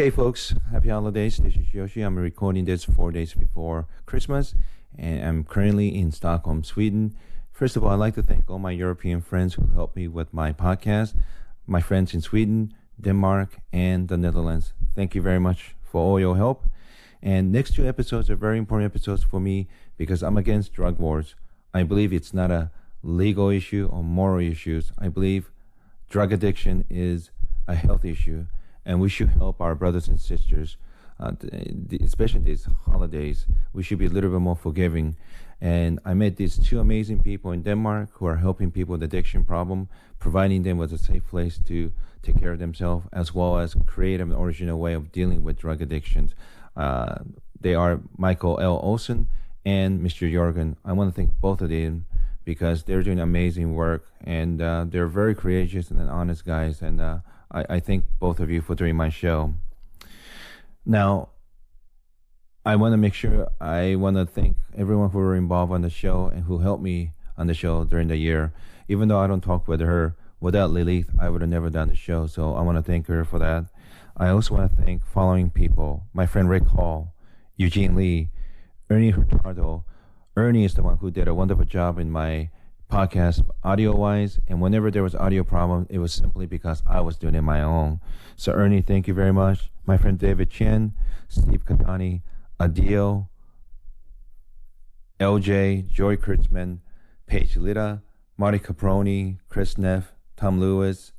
Okay, folks, happy holidays. This is Yoshi. I'm recording this four days before Christmas, and I'm currently in Stockholm, Sweden. First of all, I'd like to thank all my European friends who helped me with my podcast, my friends in Sweden, Denmark, and the Netherlands. Thank you very much for all your help. And next two episodes are very important episodes for me because I'm against drug wars. I believe it's not a legal issue or moral issues. I believe drug addiction is a health issue, and we should help our brothers and sisters, uh, especially these holidays. We should be a little bit more forgiving. And I met these two amazing people in Denmark who are helping people with addiction problem, providing them with a safe place to take care of themselves, as well as create an original way of dealing with drug addictions. Uh, they are Michael L. Olsen and Mr. Jorgen. I want to thank both of them because they're doing amazing work and uh, they're very courageous and honest guys. And uh, I, I thank both of you for doing my show. Now, I want to make sure I want to thank everyone who were involved on the show and who helped me on the show during the year. Even though I don't talk with her, without Lilith, I would have never done the show. So I want to thank her for that. I also want to thank following people my friend Rick Hall, Eugene Lee, Ernie Hurtado. Ernie is the one who did a wonderful job in my podcast audio wise. And whenever there was audio problem, it was simply because I was doing it my own. So Ernie, thank you very much. My friend David Chen, Steve Katani, Adil, LJ, Joy Kurtzman, Paige Lita, Marty Caproni, Chris Neff, Tom Lewis,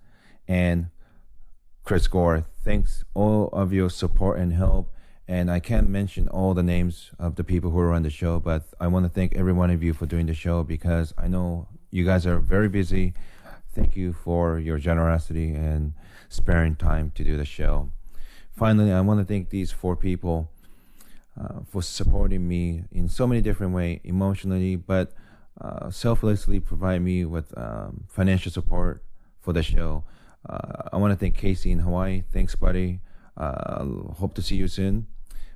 and Chris Gore. Thanks all of your support and help. And I can't mention all the names of the people who are on the show, but I want to thank every one of you for doing the show because I know you guys are very busy. Thank you for your generosity and sparing time to do the show. Finally, I want to thank these four people uh, for supporting me in so many different ways, emotionally, but uh, selflessly provide me with um, financial support for the show. Uh, I want to thank Casey in Hawaii. Thanks, buddy. Uh, hope to see you soon.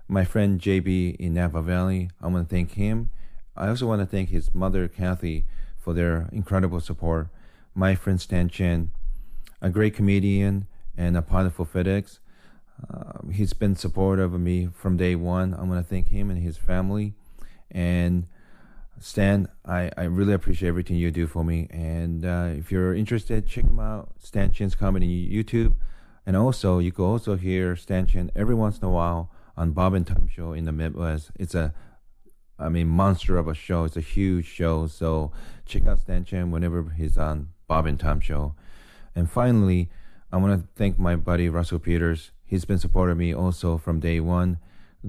My friend JB in Napa Valley. I want to thank him. I also want to thank his mother, Kathy, for their incredible support. My friend Stan Chen, a great comedian and a pilot for FedEx. Uh, he's been supportive of me from day one. I want to thank him and his family. And Stan, I, I really appreciate everything you do for me. And uh, if you're interested, check him out, Stan Chen's comedy YouTube. And also, you could also hear Stan Chen every once in a while on Bob and Tom Show in the Midwest. It's a, I mean, monster of a show. It's a huge show. So check out Stan Chen whenever he's on Bob and Tom Show. And finally, I want to thank my buddy Russell Peters. He's been supporting me also from day one.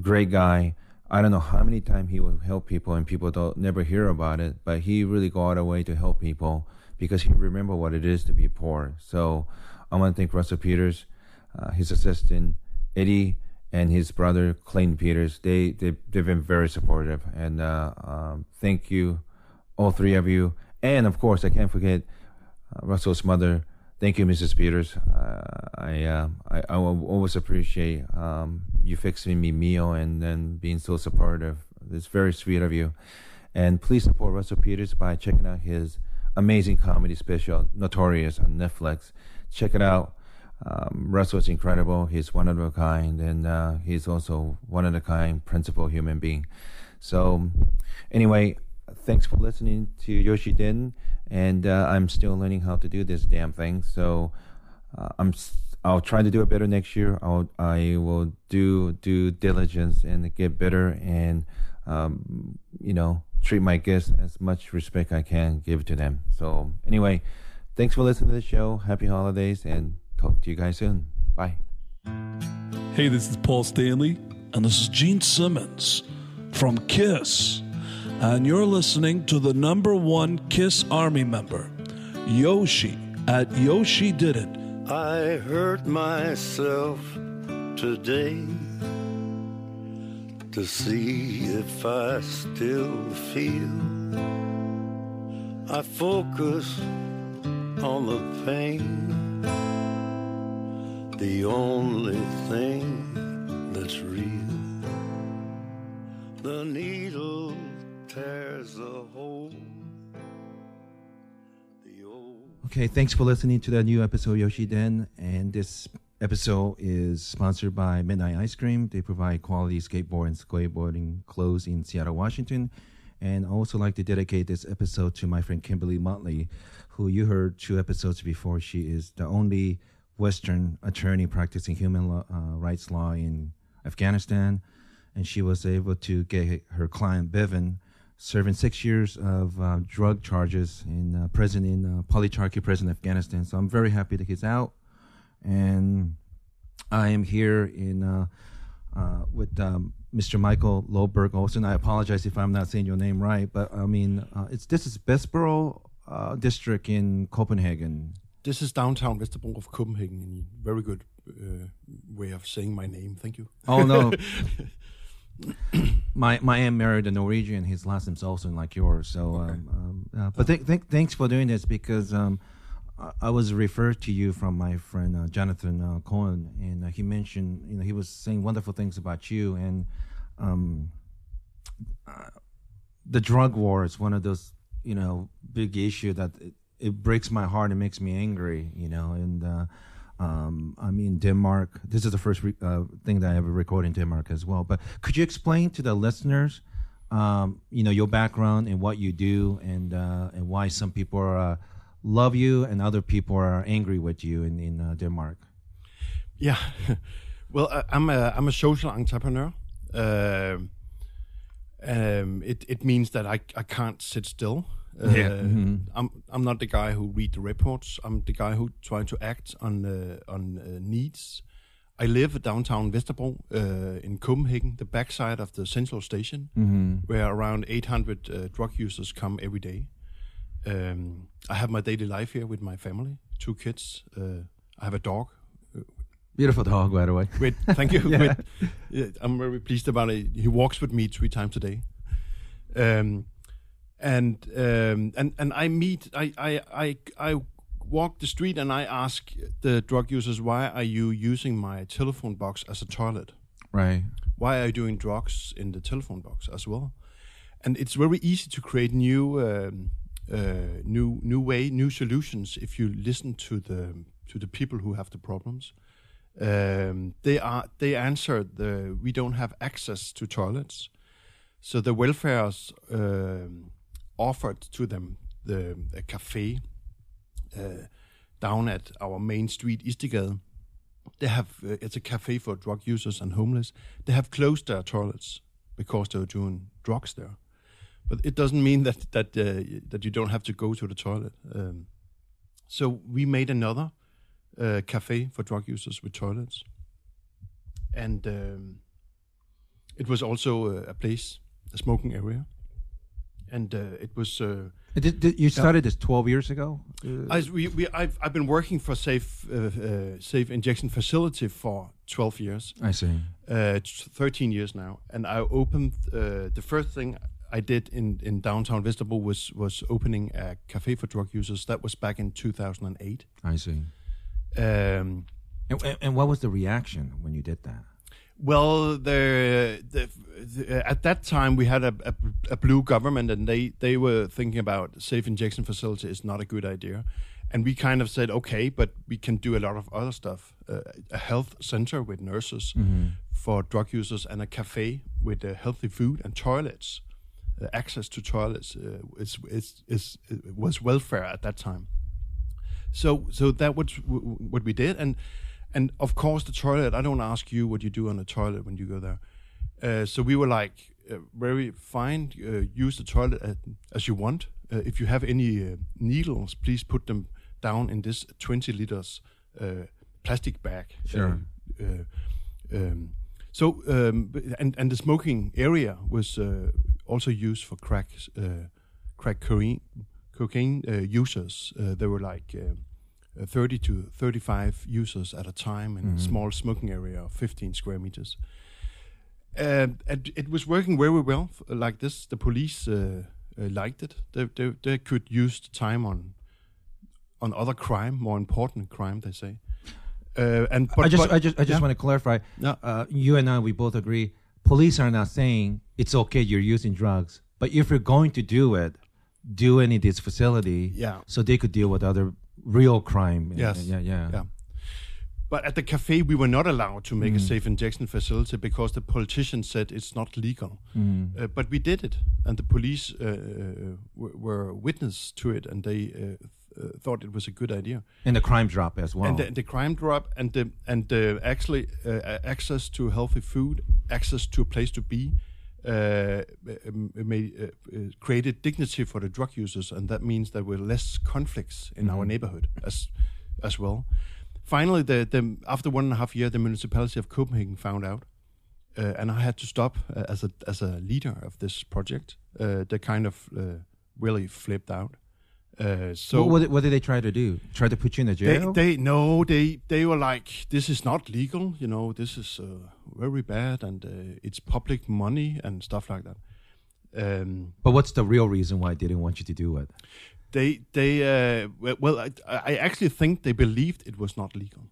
Great guy I don't know how many times he will help people and people don't never hear about it, but he really go out of way to help people because he remember what it is to be poor. So I want to thank Russell Peters, uh, his assistant Eddie, and his brother Clayton Peters. They they they've been very supportive, and uh, um, thank you, all three of you, and of course I can't forget uh, Russell's mother. Thank you, Mrs. Peters. Uh, I, uh, I, I always appreciate um, you fixing me meal and then being so supportive. It's very sweet of you. And please support Russell Peters by checking out his amazing comedy special, Notorious, on Netflix. Check it out. Um, Russell is incredible. He's one of a kind, and uh, he's also one of a kind, principled human being. So, anyway, thanks for listening to Yoshi Den and uh, I'm still learning how to do this damn thing. So uh, I'm I'll try to do it better next year. I'll I will do do diligence and get better and um, you know treat my guests as much respect I can give to them. So anyway, thanks for listening to the show. Happy holidays and talk to you guys soon. Bye. Hey, this is Paul Stanley, and this is Gene Simmons from Kiss and you're listening to the number one Kiss Army member, Yoshi, at Yoshi Did It. I hurt myself today to see if I still feel. I focus on the pain, the only thing that's real. The needle tears a hole. Okay, thanks for listening to the new episode Yoshi Den. And this episode is sponsored by Midnight Ice Cream. They provide quality skateboard and skateboarding clothes in Seattle, Washington. And I also like to dedicate this episode to my friend Kimberly Motley, who you heard two episodes before. She is the only Western attorney practicing human uh, rights law in Afghanistan. And she was able to get her client, Bevan, serving six years of uh, drug charges in uh, prison in uh, Pul-e-Charkhi prison, Afghanistan. So I'm very happy that he's out, and I am here in uh, uh, with um, Mr. Michael Lodberg Olsen. I apologize if I'm not saying your name right, but I mean uh, it's this is Vesterbro uh, district in Copenhagen. This is downtown Vesterbro of Copenhagen. Very good uh, way of saying my name. Thank you. Oh no. my my aunt married a Norwegian. His last name's Olsen, like yours. So, um, um, uh, but th- th- thanks for doing this because um, I, I was referred to you from my friend uh, Jonathan uh, Cohen, and uh, he mentioned you know he was saying wonderful things about you, and um, uh, the drug war is one of those you know big issue that it, it breaks my heart and makes me angry, you know, and. Uh, um, I'm in Denmark. This is the first re- uh, thing that I ever recorded in Denmark as well. But could you explain to the listeners, um, you know, your background and what you do, and uh, and why some people are, uh, love you and other people are angry with you in in uh, Denmark? Yeah. well, I'm a I'm a social entrepreneur. Uh, um, it it means that I I can't sit still. Uh, Yeah. Mhm. I'm I'm not the guy who read the reports. I'm the guy who try to act on uh, on uh, needs. I live downtown Vesterbro uh, in Copenhagen, the backside of the central station, where around 800 uh, drug users come every day. Um, I have my daily life here with my family, two kids. Uh, I have a dog Beautiful dog, by the way. Thank you. Yeah. I'm very pleased about it. He walks with me three times a day, um, and um, and and I meet. I, I I I walk the street and I ask the drug users, "Why are you using my telephone box as a toilet? Right. Why are you doing drugs in the telephone box as well?" And it's very easy to create new. Um, uh, new new way, new solutions. If you listen to the to the people who have the problems, um, they are they answer the we don't have access to toilets, so the welfares um, offered to them the a cafe uh, down at our main street Istedgade. They have uh, it's a cafe for drug users and homeless. They have closed their toilets because they were doing drugs there, but it doesn't mean that that uh, that you don't have to go to the toilet. Um, so we made another uh, cafe for drug users with toilets, and um, it was also uh, a place, a smoking area, and uh, it was. Uh, Did, did you started this 12 years ago? Uh, I, we, we, I've, I've been working for Safe uh, uh, Safe Injection Facility for 12 years, I see. uh, 13 years now, and I opened uh, the first thing I did in, in downtown Vesterbro was was opening a cafe for drug users. That was back in 2008. I see. Um, and- and what was the reaction when you did that? Well, the, the, the at that time we had a, a, a blue government, and they they were thinking about safe injection facility is not a good idea, and we kind of said okay, but we can do a lot of other stuff. Uh, a health center with nurses for drug users, and a cafe with uh, healthy food and toilets, uh, access to toilets. Uh, is, is, is, was welfare at that time. So so that was what we did, and and of course the toilet. I don't ask you what you do on the toilet when you go there. Uh, so we were like uh, very fine. Uh, use the toilet as, as you want. Uh, if you have any uh, needles, please put them down in this 20 liters uh, plastic bag. Sure. Uh, uh, um, so um, and and the smoking area was uh, also used for crack uh, crack cocaine cocaine uh, users. Uh, there were like uh, uh, 30 to 35 users at a time in a small smoking area of 15 square meters. And it was working very well f- like this. The police uh, uh, liked it. They, they, they could use the time on on other crime, more important crime, they say. Uh, and but, I just, but- I just, I just yeah. want to clarify. Yeah. Uh, you and I, we both agree. Police are not saying it's okay you're using drugs, but if you're going to do it, do it in this facility, Yeah. so they could deal with other real crime. Yes. Yeah, yeah. Yeah. but at the cafe, we were not allowed to make a safe injection facility because the politicians said it's not legal. Uh, but we did it, and the police uh, uh, were witness to it, and they uh, th- uh, thought it was a good idea. And the crime drop as well. And the, the crime drop, and the and the actually uh, access to healthy food, access to a place to be, uh, made, uh, uh, created dignity for the drug users, and that means there were less conflicts in our neighborhood as as well. Finally, the, the after one and a half year, the municipality of Copenhagen found out, uh, and I had to stop uh, as a as a leader of this project. Uh, they kind of uh, really flipped out. Uh, so what, what, did- what did they try to do? Try to put you in a jail? they no, they they were like, this is not legal. You know, this is uh, very bad, and uh, it's public money and stuff like that. Um, but what's the real reason why they didn't want you to do it? they they uh, well, I, I actually think they believed it was not legal.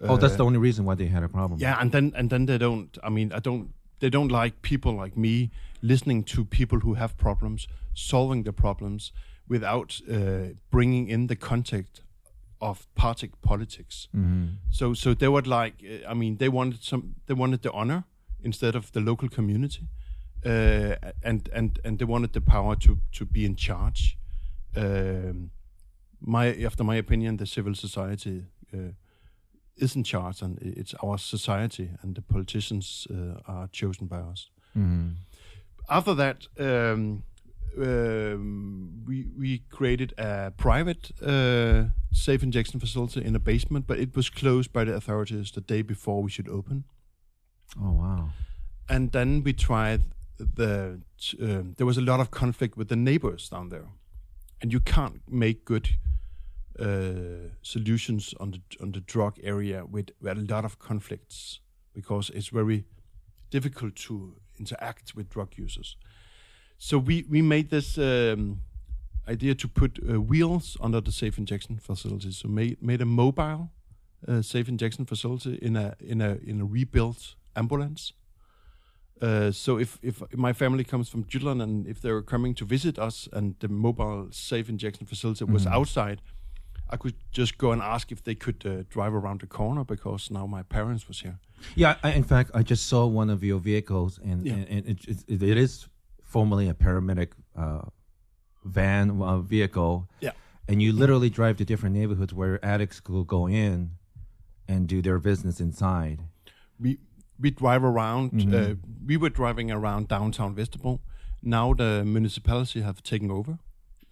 oh, that's Uh, the only reason why they had a problem. Yeah, and then and then they don't. I mean, I don't. They don't like people like me listening to people who have problems, solving the problems without uh, bringing in the context of party politics. So so they would like. uh, I mean, they wanted some. They wanted the honor instead of the local community, uh, and and and they wanted the power to to be in charge. Um, my after my opinion, the civil society. Uh, is in charge, and it's our society, and the politicians uh, are chosen by us. After that, um, um, we we created a private uh, safe injection facility in a basement, but it was closed by the authorities the day before we should open. Oh wow. And then we tried the. Um, there was a lot of conflict with the neighbors down there, and you can't make good uh, solutions on the on the drug area with, with a lot of conflicts because it's very difficult to interact with drug users. So we we made this um, idea to put uh, wheels under the safe injection facility. So made made a mobile uh, safe injection facility in a in a in a rebuilt ambulance. Uh, so if, if my family comes from Jutland and if they're coming to visit us and the mobile safe injection facility was outside, I could just go and ask if they could uh, drive around the corner because now my parents was here. Yeah, I, in fact, I just saw one of your vehicles, and, Yeah. and, and it, it, it is formerly a paramedic uh, van uh, vehicle. Yeah. And you literally drive to different neighborhoods where addicts will go in and do their business inside. we we drive around. Uh, we were driving around downtown Vesterbro. Now the municipality have taken over,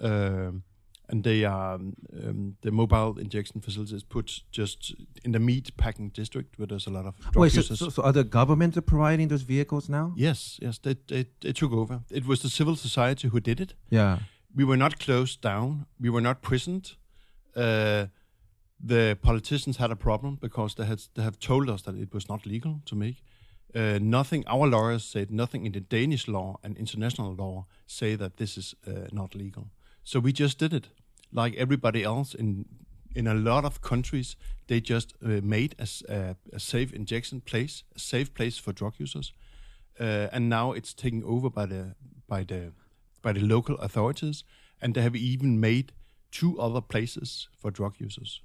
um, and they are um, the mobile injection facilities put just in the meat packing district where there's a lot of drug Wait, so, users. so, so are the government providing those vehicles now? yes, yes, they, they they took over. It was the civil society who did it. Yeah. we were not closed down. We were not prisoned. Uh, the politicians had a problem because they had they have told us that it was not legal to make. Uh, nothing. Our lawyers said nothing in the Danish law and international law say that this is uh, not legal. So we just did it, like everybody else in in a lot of countries. They just uh, made a safe injection place, a safe place for drug users, uh, and now it's taken over by the by the by the local authorities, and they have even made two other places for drug users.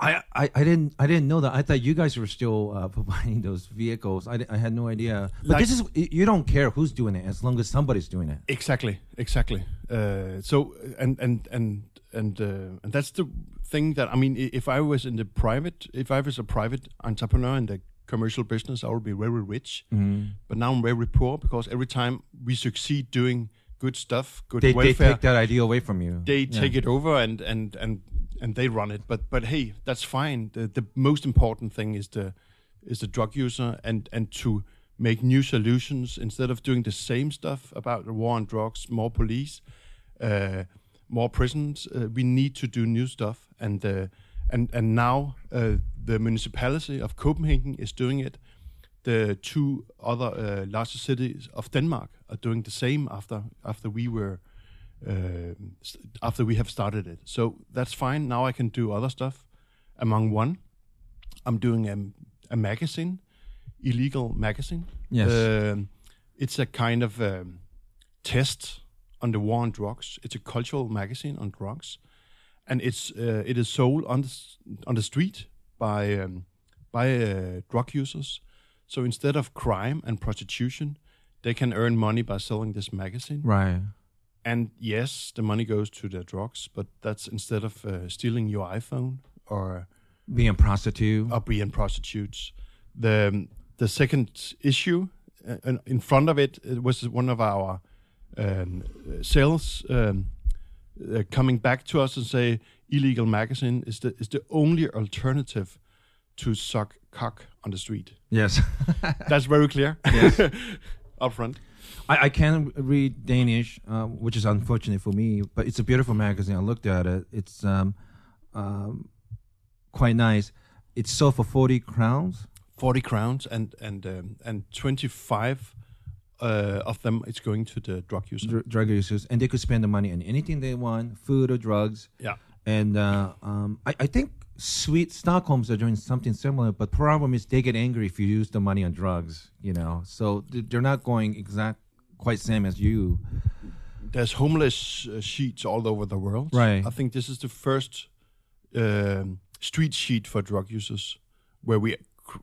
I, I, I didn't I didn't know that. I thought you guys were still uh, providing those vehicles. I, I had no idea. But Like- this is you don't care who's doing it as long as somebody's doing it. Exactly, exactly. Uh, so and and and and uh, and that's the thing that I mean. If I was in the private, if I was a private entrepreneur in the commercial business, I would be very rich. But now I'm very poor because every time we succeed doing good stuff, good They, they take that idea away from you. they Yeah. take it over and and and and they run it. But but hey, that's fine. The the most important thing is the is the drug user and and to make new solutions instead of doing the same stuff about the war on drugs, more police, uh, more prisons. Uh, we need to do new stuff, and uh, and and now uh, the municipality of Copenhagen is doing it. The two other uh, larger cities of Denmark are doing the same after after we were uh, after we have started it. So that's fine. Now I can do other stuff. Among one, I'm doing a, a magazine, illegal magazine. Yes. Um, it's a kind of um, test on the war on drugs. It's a cultural magazine on drugs, and it's uh, it is sold on the on the street by um, by uh, drug users. So instead of crime and prostitution, they can earn money by selling this magazine. Right. And yes, the money goes to the drugs, but that's instead of uh, stealing your iPhone or Being prostitute. or being prostitutes. The the second issue uh, in- front of it, it was one of our um, sales um, uh, coming back to us and say illegal magazine is the is the only alternative to suck cock on the street. Yes. That's very clear. Yes. Up front. I, I can read Danish, uh, which is unfortunate for me, but it's a beautiful magazine. I looked at it. It's um, um, quite nice. It's sold for 40 crowns. 40 crowns and and um, and 25 uh, of them is going to the drug user. dr- drug users, and they could spend the money on anything they want, food or drugs. Yeah. And uh, um, I, I think Situation Stockholms are doing something similar, but problem is they get angry if you use the money on drugs. You know, so they're not going exact quite same as you. there's homeless uh, sheets all over the world. Right. I think this is the first um, street sheet for drug users where we cr-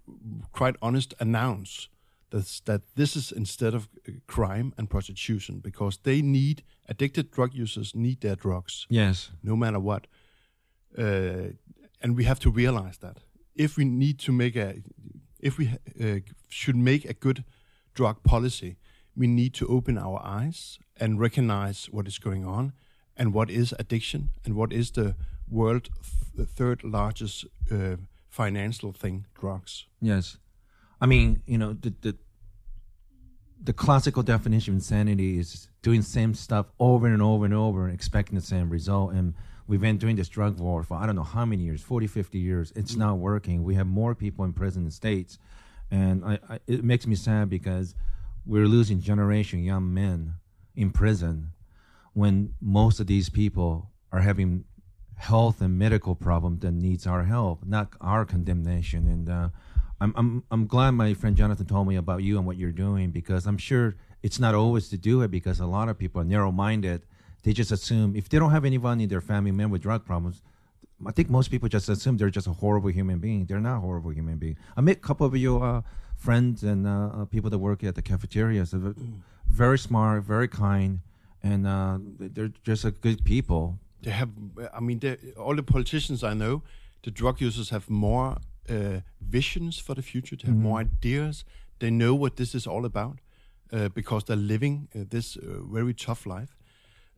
quite honest announce that that this is instead of uh, crime and prostitution because they need addicted drug users need their drugs Yes. no matter what. Uh, and we have to realize that if we need to make a, if we uh, should make a good drug policy, we need to open our eyes and recognize what is going on, and what is addiction, and what is the world th- the third largest uh, financial thing, drugs. Yes, I mean, you know, the the the classical definition of insanity is doing same stuff over and over and over and expecting the same result. And we've been doing this drug war for I don't know how many years, 40, 50 years. It's not working. We have more people in prison in states, and I, I, it makes me sad because we're losing generation young men in prison when most of these people are having health and medical problems that needs our help, not our condemnation. And uh, I'm I'm I'm glad my friend Jonathan told me about you and what you're doing because I'm sure it's not always to do it because a lot of people are narrow-minded. They just assume if they don't have anyone in their family member with drug problems, I think most people just assume they're just a horrible human being. They're not horrible human being. I met a couple of you uh, friends and uh, uh, people that work at the cafeterias. They're very smart, very kind, and uh, they're just a good people. They have, I mean, all the politicians I know, the drug users have more uh, visions for the future. They have more ideas. They know what this is all about uh, because they're living uh, this uh, very tough life.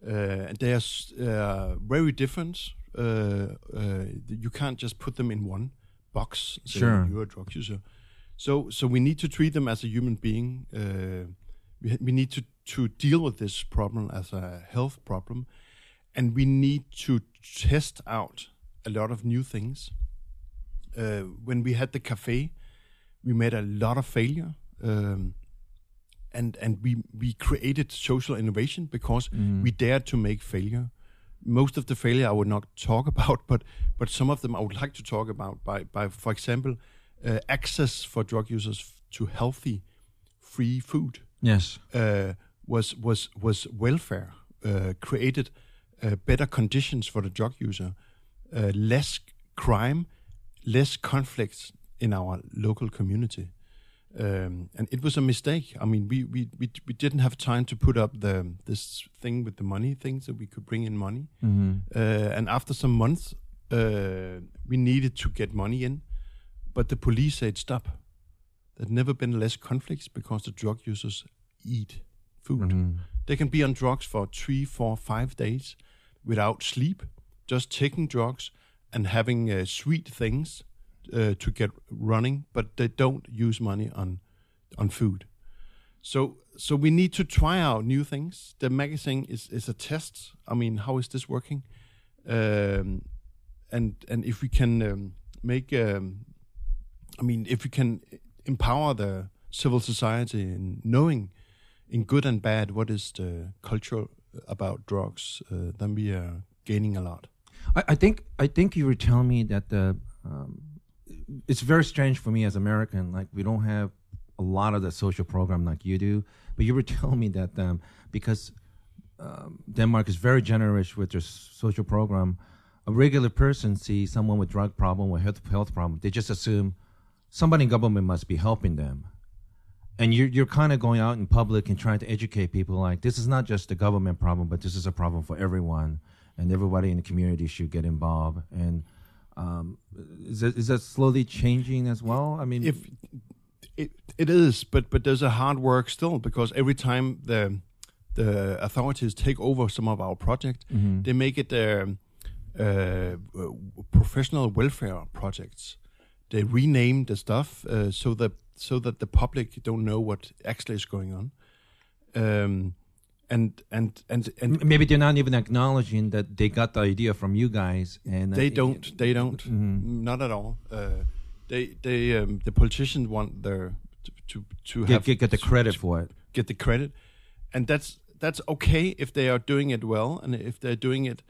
Uh, and they are uh, very different. Uh, uh, you can't just put them in one box. Sure. you're a drug user. So, so we need to treat them as a human being. Uh, we, we need to, to deal with this problem as a health problem, and we need to test out a lot of new things. Uh, when we had the cafe, we made a lot of failure, um, and and we we created social innovation because we dared to make failure. Most of the failure I would not talk about, but but some of them I would like to talk about. By by for example, uh, access for drug users to healthy, free food Yes. uh, was was was welfare uh, created uh, better conditions for the drug user, uh, less crime, less conflicts in our local community, um, and it was a mistake. I mean, we, we we we didn't have time to put up the this thing with the money things that we could bring in money, uh, and after some months, uh, we needed to get money in, but the police said stop. There'd never been less conflicts because the drug users eat food. They can be on drugs for three, four, five days without sleep, just taking drugs and having uh, sweet things uh, to get running, but they don't use money on on food. So so we need to try out new things. The magazine is is a test. I mean, how is this working? Um, and and if we can um, make, um, I mean, if we can empower the civil society in knowing, in good and bad, what is the culture about drugs, uh, then we are gaining a lot. I, I think I think you were telling me that the um, it's very strange for me as American. Like we don't have a lot of the social program like you do, but you were telling me that um, because um, Denmark is very generous with their social program. a regular person sees someone with drug problem or health health problem, they just assume somebody in government must be helping them. And you're you're kind of going out in public and trying to educate people like this is not just a government problem, but this is a problem for everyone, and everybody in the community should get involved. And um, is that, is that slowly changing as well? I mean, if it, it is, but but there's a hard work still because every time the the authorities take over some of our project, they make it uh, professional welfare projects. They rename the stuff uh, so that so that the public don't know what actually is going on. Um, and and and and maybe they're not even acknowledging that they got the idea from you guys, and uh, they don't. They don't. Not at all. Uh, they they um, the politicians want their to to, to get, have get, get the credit for it. get the credit, and that's that's okay if they are doing it well and if they're doing it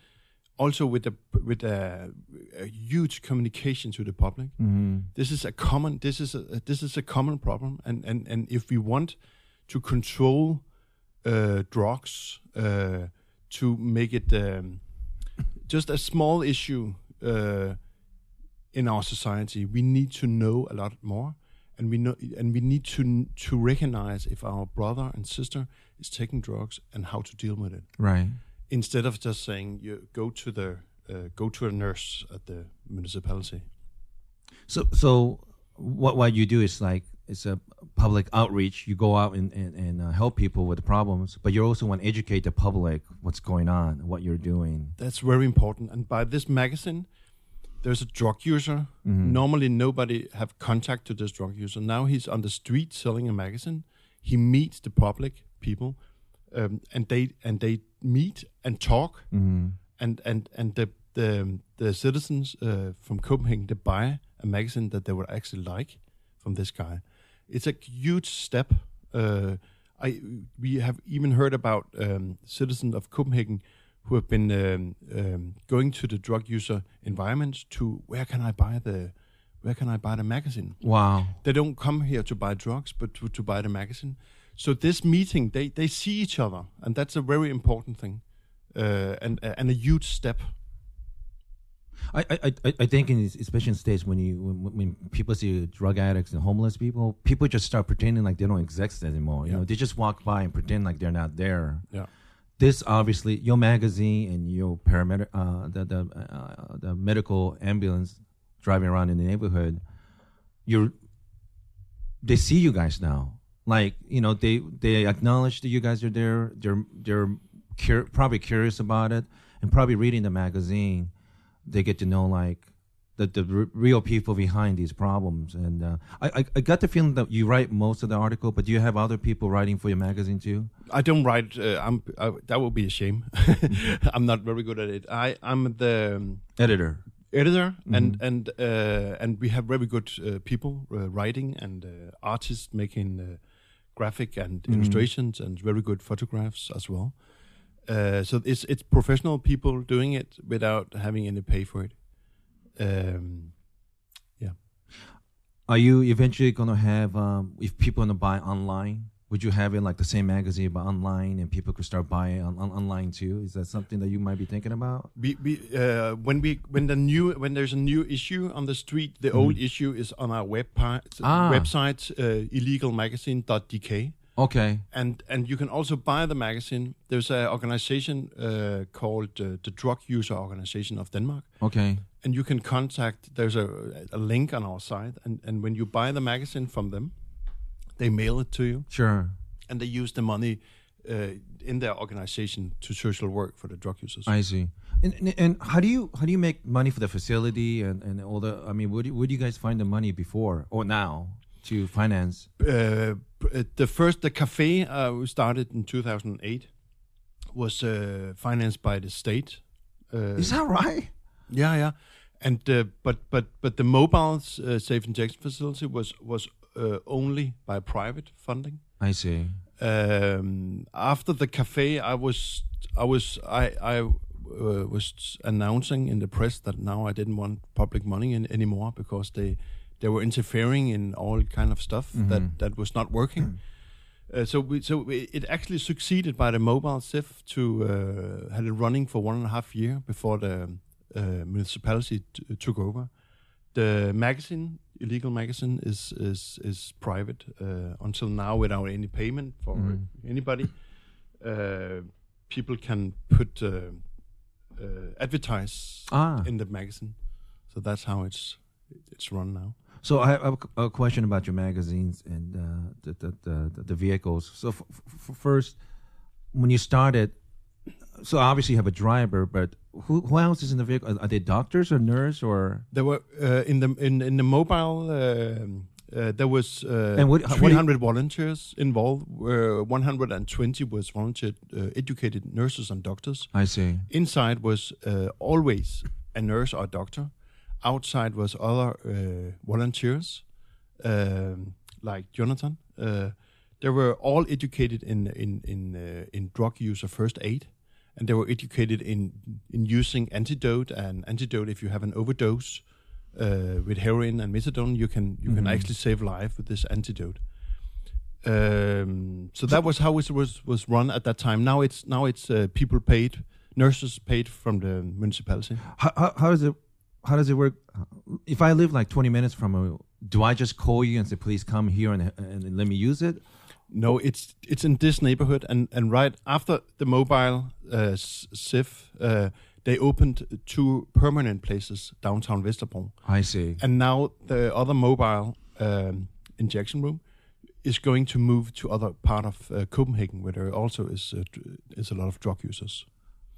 also with a with a, a huge communication to the public. This is a common this is a this is a common problem, and and and if we want to control uh, drugs uh, to make it um, just a small issue uh, in our society, we need to know a lot more, and we know, and we need to to recognize if our brother and sister is taking drugs and how to deal with it, Right. Instead of just saying you go to the uh, go to a nurse at the municipality. So, so what what you do is like it's a public outreach. You go out and and, and uh, help people with the problems, but you also want to educate the public what's going on, what you're doing. That's very important. And by this magazine, there's a drug user. Normally, nobody have contact to this drug user. Now he's on the street selling a magazine. He meets the public people, um, and they and they meet and talk, and and and the the the citizens uh, from Copenhagen they buy a magazine that they would actually like from this guy. It's a huge step. Uh, I we have even heard about um, citizens of Copenhagen who have been um, um, going to the drug user environments to where can I buy the where can I buy the magazine? Wow. They don't come here to buy drugs, but to, to buy the magazine. So this meeting, they, they see each other, and that's a very important thing, uh, and and a huge step. I, I, I- I think in especially in states when you when, when people see drug addicts and homeless people, people just start pretending like they don't exist anymore. You Yeah. know, they just walk by and pretend like they're not there. Yeah. This obviously your magazine and your paramedic, uh, the the uh, the medical ambulance driving around in the neighborhood. You're they see you guys now. Like you know, they they acknowledge that you guys are there. They're they're cur- probably curious about it, and probably reading the magazine, they get to know like the the r- real people behind these problems. And uh, I, I I got the feeling that you write most of the article, but do you have other people writing for your magazine too? I don't write. Uh, I'm I, that would be a shame. I'm not very good at it. I I'm the um, Editor. editor, and and uh, and we have very good uh, people uh, writing and uh, artists making uh, graphic and illustrations and very good photographs as well. Uh, so it's it's professional people doing it without having any pay for it. Um, yeah. Are you eventually going to have, um, if people want to buy online, would you have it like the same magazine but online and people could start buying on, on, online too? Is that something that you might be thinking about? we we uh, when we when the new when there's a new issue on the street, the old issue is on our web Ah. website uh, illegalmagazine.dk. Okay. and and you can also buy the magazine. There's an organization uh, called uh, the Drug User Organization of Denmark, Okay. and you can contact. There's a, a link on our site, and and when you buy the magazine from them, they mail it to you, Sure. and they use the money uh, in their organization to social work for the drug users. I see. And, and, and how do you how do you make money for the facility and, and all the? I mean, where do, where do you guys find the money before or now to finance? uh, uh, the first the cafe uh, we started in 2008 was uh, financed by the state. Uh, Is that right? Yeah, yeah. And uh, but but but the mobile uh, safe injection facility was was uh, only by private funding. I see. Um, after the cafe, I was I was I I uh, was announcing in the press that now I didn't want public money in, anymore because they they were interfering in all kind of stuff that that was not working. Uh, so we, so we, it actually succeeded by the mobile SIF to uh, had it running for one and a half year before the uh, municipality t- took over. The magazine, illegal magazine, is is is private uh, until now without any payment for Mhm. anybody. Uh, people can put uh, uh, advertise Ah, in the magazine, so that's how it's it's run now. so I have a, a question about your magazines and uh, the, the, the the vehicles. So f- f- first, when you started, so obviously you have a driver, but who who else is in the vehicle? Are, are they doctors or nurse or? There were uh, in the in in the mobile. um uh, there was uh, And what- what do you- volunteers involved. Where 120 was volunteer uh, educated nurses and doctors. I see. Inside was uh, always a nurse or a doctor. Outside was other uh, volunteers, um, like Jonathan. Uh, they were all educated in in in uh, in drug use or first aid, and they were educated in in using antidote and antidote. If you have an overdose uh, with heroin and methadone, you can you can Mhm. actually save life with this antidote. Um, so that was how it was was run at that time. Now it's now it's uh, people paid, nurses paid from the municipality. How, how, how does it how does it work? If I live like twenty minutes from a, do I just call you and say please come here and and let me use it? No, it's it's in this neighborhood, and and right after the mobile uh, SIF, uh, they opened two permanent places downtown Vesterbro, I see. and now the other mobile um, injection room is going to move to other part of uh, Copenhagen, where there also is uh, is a lot of drug users.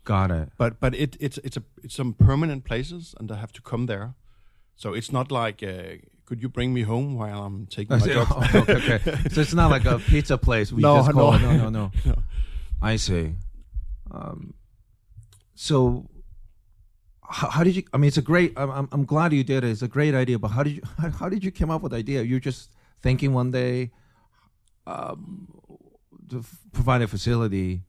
Got it. But but it it's it's a it's some permanent places, and they have to come there. So it's not like. Uh, could you bring me home while I'm taking my drugs? Oh, okay, okay. So it's not like a pizza place. We No, just call no. No, no, no. No. I see. Um, so how, how did you? I mean, it's a great. I'm, I'm I'm glad you did it. It's a great idea. But how did you? How, how did you come up with the idea? You're just thinking one day, um, to f- provide a facility.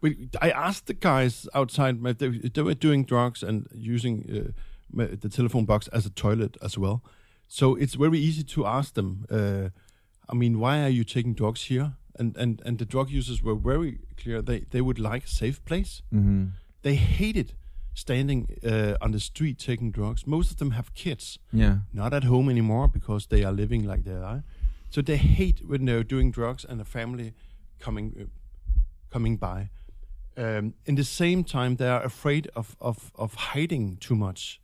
we, I asked the guys outside. They, they were doing drugs and using uh, the telephone box as a toilet as well. So it's very easy to ask them. Uh, I mean, why are you taking drugs here? And and and the drug users were very clear. They they would like a safe place. Mm-hmm. They hated standing uh, on the street taking drugs. Most of them have kids, Yeah. not at home anymore because they are living like they are. So they hate when they're doing drugs and a family coming uh, coming by. Um, in the same time, they are afraid of of, of hiding too much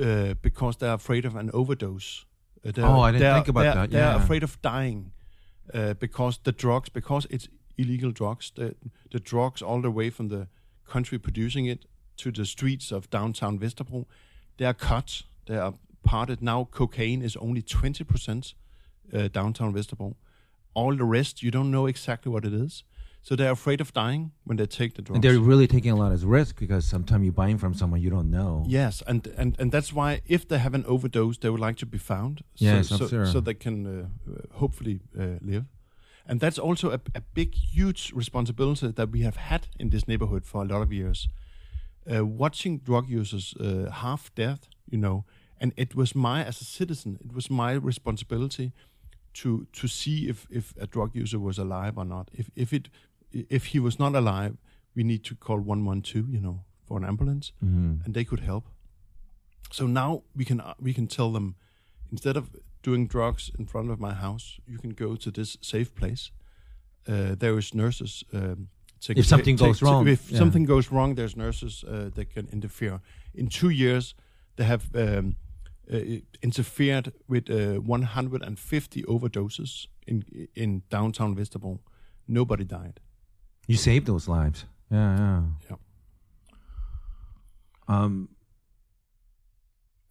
uh, because they are afraid of an overdose. Uh, Oh, I didn't think about they are- that, yeah. afraid of dying uh, because the drugs, because it's illegal drugs. The the drugs all the way from the country producing it to the streets of downtown Vesterbro, they are cut. They are parted now. Cocaine is only twenty percent uh, downtown Vesterbro. All the rest, you don't know exactly what it is. So they're afraid of dying when they take the drugs. And they're really taking a lot of risk because sometimes you're buying from someone you don't know. Yes, and, and and that's why if they have an overdose, they would like to be found. Yes, so, I'm so, sure. so they can uh, uh, hopefully uh, live. And that's also a, a big, huge responsibility that we have had in this neighborhood for a lot of years. Uh, watching drug users uh, half dead, you know, and it was my as a citizen, it was my responsibility to to see if if a drug user was alive or not. If if it if he was not alive, we need to call one one two, you know, for an ambulance Mm-hmm. and they could help. So now we can uh, we can tell them instead of doing drugs in front of my house, you can go to this safe place. Uh, there is nurses. Um, take- If something take- goes take- wrong, if yeah. something goes wrong, there's nurses uh, that can interfere. In two years, they have um, uh, interfered with uh, 150 overdoses in in downtown Vesterbro. Nobody died. You saved those lives. Yeah, yeah. Yeah. Um.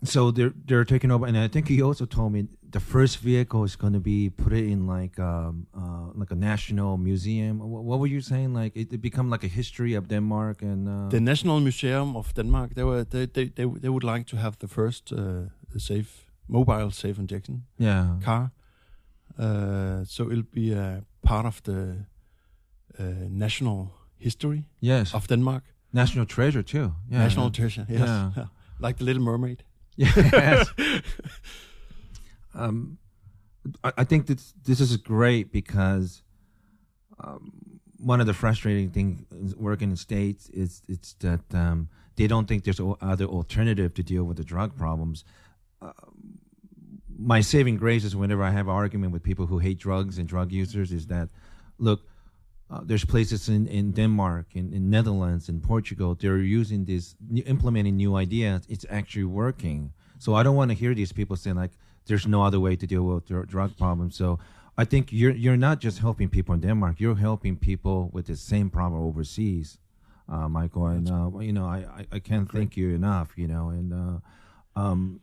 So they're they're taking over, and I think he also told me the first vehicle is going to be put in like um uh like a national museum. What, what were you saying? Like it, it become like a history of Denmark and uh, the National Museum of Denmark. They were they they they, they would like to have the first uh, safe mobile safe injection yeah car. Uh, so it'll be a part of the national history yes of Denmark. national treasure too. Yeah, national yeah. treasure. Yes, Yeah. like the Little Mermaid. Yes. um, I, I think this this is great because um, one of the frustrating things working in states is it's that um, they don't think there's other alternative to deal with the drug problems. Uh, my saving grace is whenever I have an argument with people who hate drugs and drug users is that, look, uh, there's places in, in Denmark, in, in Netherlands, in Portugal, they're using this, implementing new ideas. It's actually working. So I don't want to hear these people saying like, there's no other way to deal with dr- drug problems. So I think you're you're not just helping people in Denmark. You're helping people with the same problem overseas, uh, Michael. And uh, you know, I, I, I can't thank you enough. You know, and uh, um,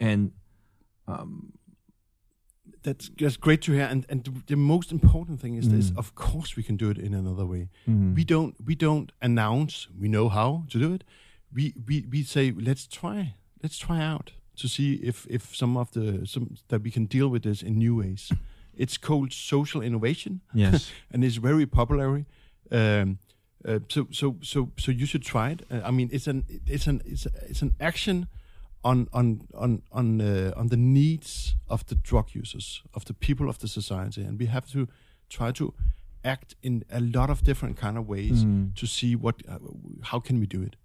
and um, That's that's great to hear. And and the, most important thing is this: Mm. of course, we can do it in another way. Mhm. We don't we don't announce we know how to do it. We we we say let's try let's try out to see if if some of the some that we can deal with this in new ways. It's called social innovation. yes, and it's very popular. Um, uh, so so so so you should try it. Uh, I mean, it's an it's an it's a, it's an action on on on on uh, on the needs of the drug users of the people of the society, and we have to try to act in a lot of different kind of ways Mm. to see what uh, how can we do it.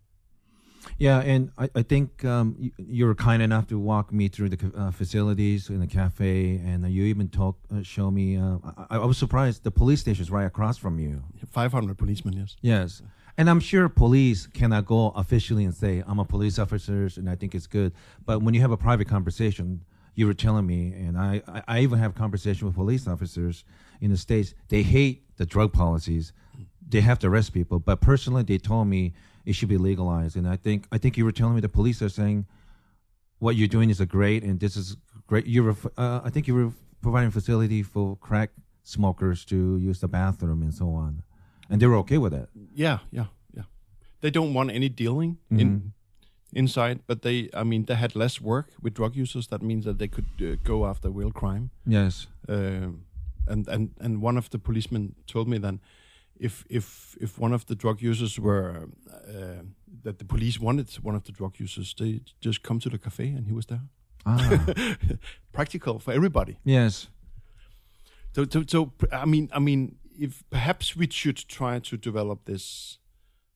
yeah. And I, I think um, you, you were kind enough to walk me through the uh, facilities in the cafe, and uh, you even talk uh, show me. Uh, I, I was surprised the police station is right across from you. Five hundred policemen, yes. Yes. And I'm sure police cannot go officially and say, I'm a police officer and I think it's good. But when you have a private conversation, you were telling me, and I, I, I even have conversation with police officers in the States, they hate the drug policies. They have to arrest people. But personally, they told me it should be legalized. And I think, I think you were telling me the police are saying, what you're doing is a great, and this is great. You were, uh, I think you were providing facility for crack smokers to use the bathroom and so on. And they were okay with that. Yeah, yeah, yeah. They don't want any dealing in inside, but they, I mean, they had less work with drug users. That means that they could uh, go after real crime. Yes. Um and and and one of the policemen told me then, if if if one of the drug users were uh, that the police wanted one of the drug users, they just come to the cafe and he was there. Ah. Practical for everybody. yes. So, so, so I mean, I mean, if perhaps we should try to develop this.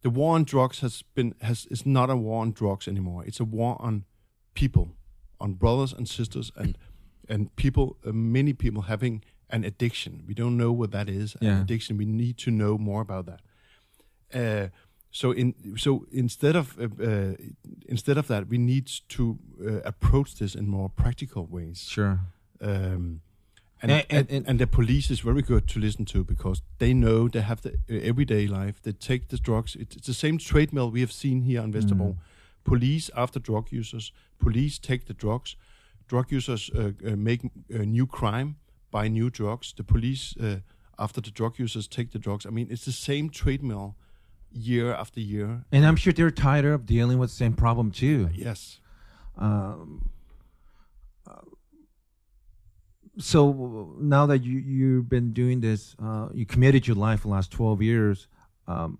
The war on drugs has been has is not a war on drugs anymore. It's a war on people, on brothers and sisters, and and people. Uh, many people having an addiction. We don't know what that is. An Yeah. addiction. We need to know more about that. Uh, so in so instead of uh, uh, instead of that, we need to uh, approach this in more practical ways. Sure. Um, and, And- and, and- and, the police is very good to listen to because they know they have the uh, everyday life. They take the drugs. It's, it's the same trade mill we have seen here on Vesterbro. Police after drug users. Police take the drugs. Drug users uh, uh, make uh, new crime, buy new drugs. The police uh, after the drug users take the drugs. I mean, it's the same trade mill year after year. And I'm sure they're tired of dealing with the same problem too. Yes. Um, uh, so now that you you've been doing this, uh, you committed your life the last twelve years. Um,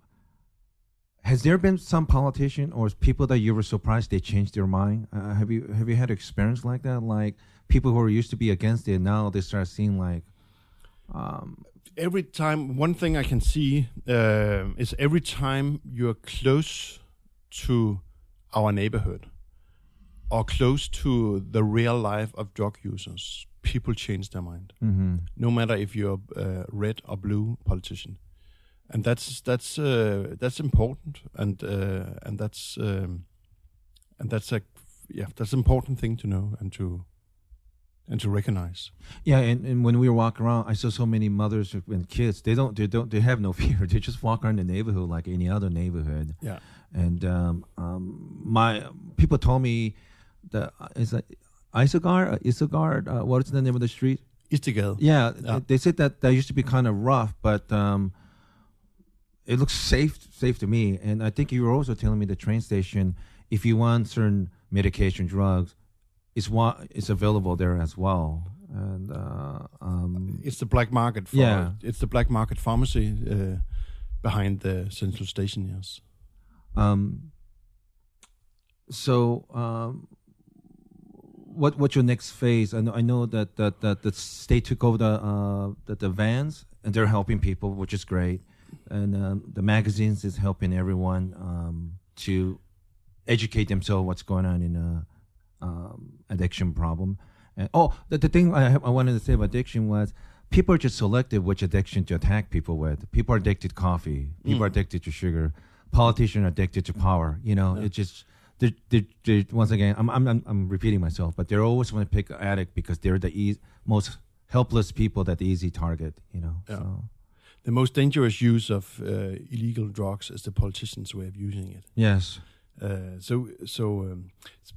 has there been some politician or people that you were surprised they changed their mind? Uh, have you have you had experience like that? Like people who used to be against it now they start seeing like, um, every time one thing i can see uh, is every time you're close to our neighborhood or close to the real life of drug users people change their mind mhm. no matter if you're a red or blue politician and that's that's uh, that's important and uh, and that's um, and that's a yeah that's an important thing to know and to and to recognize Yeah, and, and when we were walking around, I saw so many mothers and kids. They don't, they don't, they have no fear. They just walk around the neighborhood like any other neighborhood. yeah And um, um, my people told me that uh, is that Isogard, uh. Uh, what is the name of the street? Istedgade. Yeah, Yeah. they said that that used to be kind of rough, but um, it looks safe, safe to me. And I think you were also telling me the train station. If you want certain medication, drugs, it's wa- it's available there as well. And uh, um, It's the black market. For, Yeah. It's the black market pharmacy uh, behind the central station. Yes. Um, so, um, what what's your next phase? I know I know that that, that the state took over the, uh, the the vans and they're helping people, which is great. And um, the magazines is helping everyone. Um, to educate themselves what's going on in a um, addiction problem. And oh, the, the thing I, I wanted to say about addiction was people are just selective which addiction to attack people with. People are addicted to coffee. People are addicted to sugar. Politicians are addicted to power. You know, it just they're, they're, they're, once again, I'm, I'm, I'm, repeating myself, but they're always going to pick addict because they're the e- most helpless people that the easy target. You know, Yeah. so The most dangerous use of uh, illegal drugs is the politicians' way of using it. yes, Uh, so, so, um,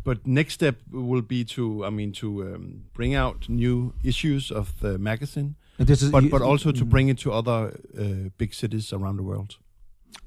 but next step will be to, I mean, to um, bring out new issues of the magazine, this is but but also to mm. bring it to other uh, big cities around the world.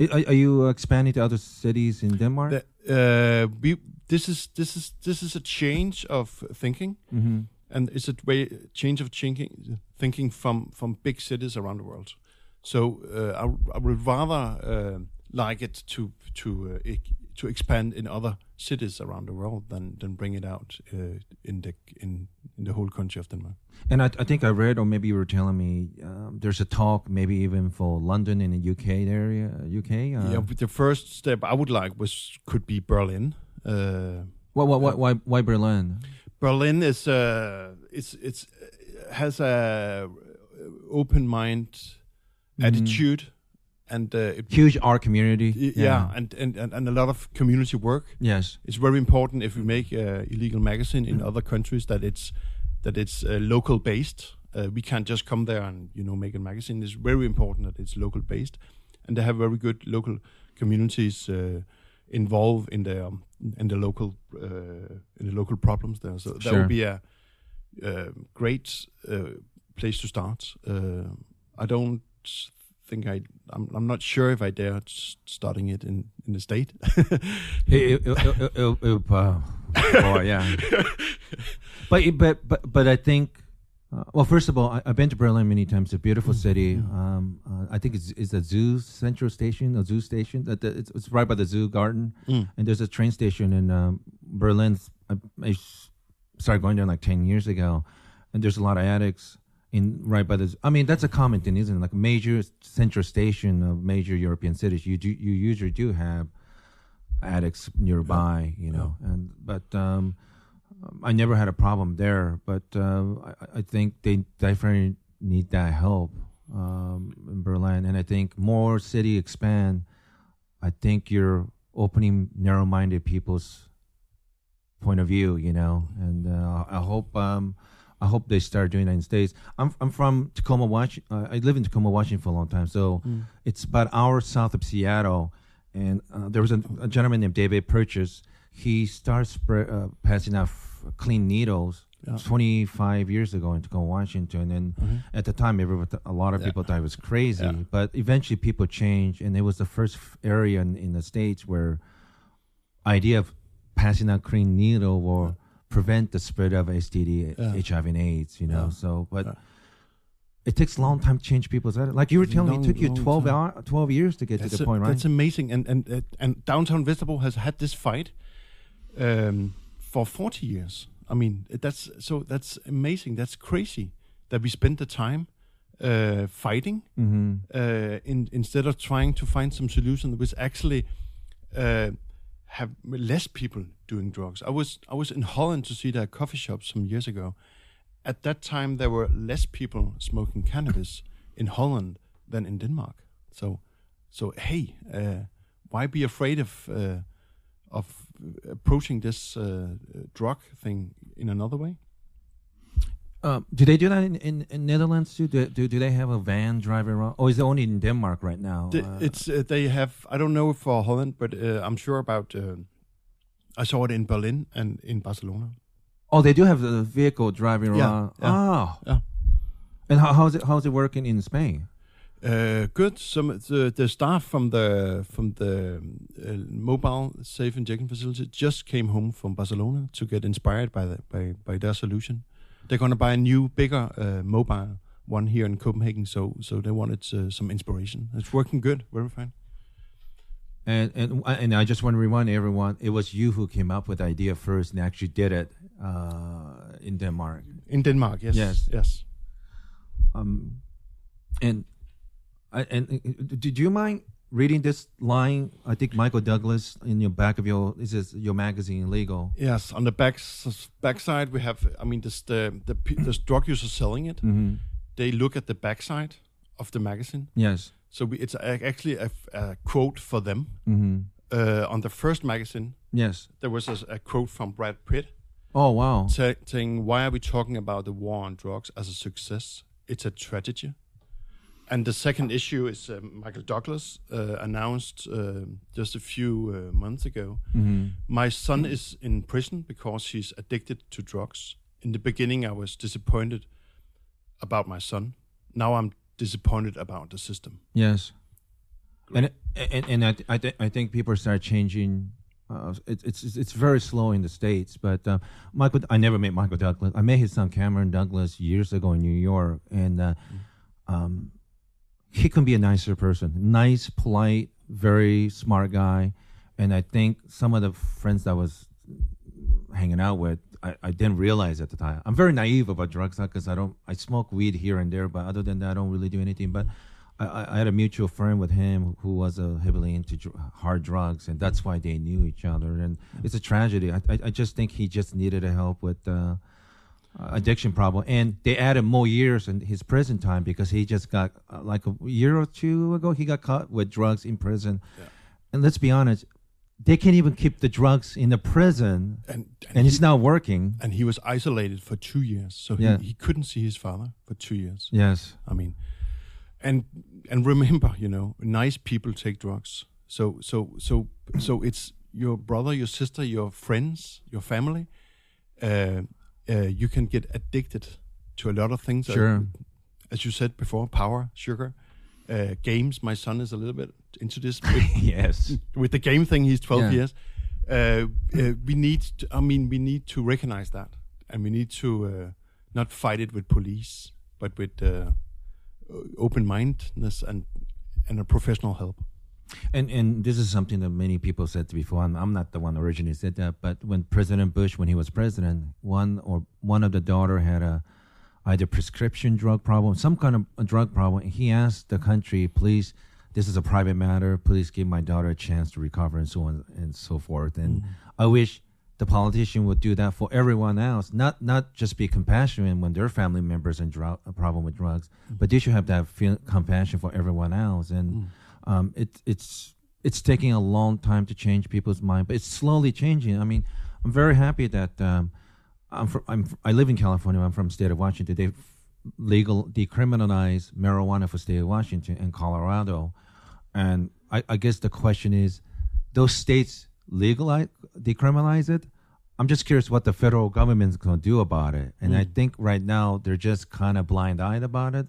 Are, are you expanding to other cities in Denmark? The- uh, we, this is this is this is a change of thinking, mm-hmm. and it's a way change of thinking thinking from from big cities around the world. So uh, I, I would rather uh, like it to to uh, to expand in other cities around the world than than bring it out uh, in the in in the whole country of Denmark. And I, I think I read, or maybe you were telling me, um, there's a talk, maybe even for London in the UK area, UK. Uh, yeah, but the first step I would like was could be Berlin. Uh, Why, why, why, why, why Berlin? Berlin is uh, it's it's has a open mind attitude and uh, it, Huge art community. y- yeah, and, and and and a lot of community work. Yes. It's very important if we make a illegal magazine in other countries that it's that it's uh, local based. Uh, we can't just come there and you know make a magazine. It's very important that it's local based, and they have very good local communities uh, involved in their in the local uh, in the local problems there. So that Sure. would be a, uh great uh, place to start. Uh, I don't think I. I'm, I'm not sure if I dare starting it in in the state. Uh, boy, yeah. But but but but I think. Uh, well, first of all, I, I've been to Berlin many times. It's a beautiful city. Um, uh, I think it's, it's a zoo central station, a zoo station. That it's, it's right by the zoo garden, Mm. and there's a train station in um, Berlin. I started going there like ten years ago, and there's a lot of addicts in right by the. I mean, that's a common thing, isn't it? Like major central station of major European cities, you do you usually do have addicts nearby, you know. And but um, I never had a problem there. But uh, I, I think they definitely need that help um, in Berlin, and I think more city expand. I think you're opening narrow-minded people's point of view, you know, and uh, I hope um, I hope they start doing that in states. I'm I'm from Tacoma, Washington. Uh, I live in Tacoma, Washington for a long time, so it's about an hour south of Seattle. And uh, there was a, a gentleman named David Purchase. He started spray, uh, passing out f- clean needles. Yeah. 25 years ago in Tacoma, Washington, and at the time, everyone, a lot of Mm-hmm. Yeah. people thought it was crazy. Yeah. But eventually, people changed, and it was the first area in, in the states where idea of passing out clean needle will prevent the spread of STD, Yeah. HIV, and AIDS. You know, Yeah. so but Yeah. it takes a long time to change people's attitude. Like you were telling me, it took you 12, time. hour, 12 years to get to the a- point, right? that's amazing, and and uh, and downtown Vesterbro has had this fight um, for forty years. I mean, that's so that's amazing. That's crazy that we spend the time uh, fighting mm-hmm. uh, in, instead of trying to find some solution which actually uh, have less people doing drugs. I was I was in Holland to see their coffee shops some years ago. At that time, there were less people smoking cannabis in Holland than in Denmark. So, so hey, uh, why be afraid of uh, of approaching this uh, drug thing in another way? Um, do they do that in, in, in Netherlands too? Do, do do they have a van driving around? Or is it only in Denmark right now? The- Uh, it's uh, they have. I don't know for Holland, but uh, I'm sure about. Uh, I saw it in Berlin and in Barcelona. oh, they do have the vehicle driving Yeah, around. yeah, Oh, yeah. And how, how's it how's it working in Spain? Uh, good. Some the, the staff from the from the uh, mobile safe injection facility just came home from Barcelona to get inspired by the, by by their solution. They're going to buy a new, bigger uh, mobile one here in Copenhagen. So so they wanted uh, some inspiration. It's working good. Very fine. And and and I just want to remind everyone, it was you who came up with the idea first and actually did it uh, in Denmark. In Denmark, yes, Yes. yes. Um, and I, and uh, do, do you mind reading this line, I think Michael Douglas in your back of your this is your magazine legal. Yes, on the back backside we have. I mean, this the the the drug users selling it. Mm-hmm. They look at the backside of the magazine. Yes. So we, it's actually a, a quote for them. Mm-hmm. Uh, on the first magazine, Yes. there was a, a quote from Brad Pitt Oh wow. sa- saying, "Why are we talking about the war on drugs as a success? It's a tragedy." And the second issue is uh, Michael Douglas uh, announced uh, just a few uh, months ago. Mm-hmm. My son is in prison because he's addicted to drugs. In the beginning, I was disappointed about my son. Now I'm disappointed about the system. Yes. And and and I th- I, th- I think people start changing. Uh, it, it's it's it's very slow in the states, but uh, Michael. I never met Michael Douglas. I met his son Cameron Douglas years ago in New York, and uh, um, he can be a nicer person, nice, polite, very smart guy. And I think some of the friends that I was hanging out with, I, I didn't realize at the time. I'm very naive about drugs because I don't. I smoke weed here and there, but other than that, I don't really do anything. But I- I, had a mutual friend with him who was uh, heavily into dr- hard drugs, and that's why they knew each other. And it's a tragedy. I, I, I just think he just needed a help with uh, addiction problem, and they added more years in his prison time because he just got uh, like a year or two ago he got caught with drugs in prison. And let's be honest, they can't even keep the drugs in the prison, And and he, it's not working. and he was isolated for two years, so Yeah. he, he couldn't see his father for two years. Yes. I mean, and and remember, you know, nice people take drugs. So so so so it's your brother, your sister, your friends, your family. Uh, uh, you can get addicted to a lot of things. Uh, Sure. as you said before, power, sugar, uh, games. My son is a little bit into this with, yes. with the game thing. He's twelve Yeah. years. Uh, uh, we need. To, I mean, we need to recognize that, and we need to uh, not fight it with police, but with uh, open mindedness and and a professional help. And and this is something that many people said before. I'm, I'm not the one originally said that, but when President Bush, when he was president, one or one of the daughter had a either prescription drug problem, some kind of a drug problem. He asked the country, please, this is a private matter. Please give my daughter a chance to recover and so on and so forth. And mm-hmm. I wish the politician would do that for everyone else, not not just be compassionate when their family members in drug, a problem with drugs, mm-hmm. but they should have that feel, compassion for everyone else. And mm. Um, it, it's it's taking a long time to change people's mind, but it's slowly changing. I mean, I'm very happy that um, I'm, from, I'm I live in California. I'm from the state of Washington. They've legal decriminalized marijuana for state of Washington and Colorado, and I, I guess the question is, those states legalize decriminalize it. I'm just curious what the federal government's going to do about it. And I think right now they're just kind of blind eyed about it.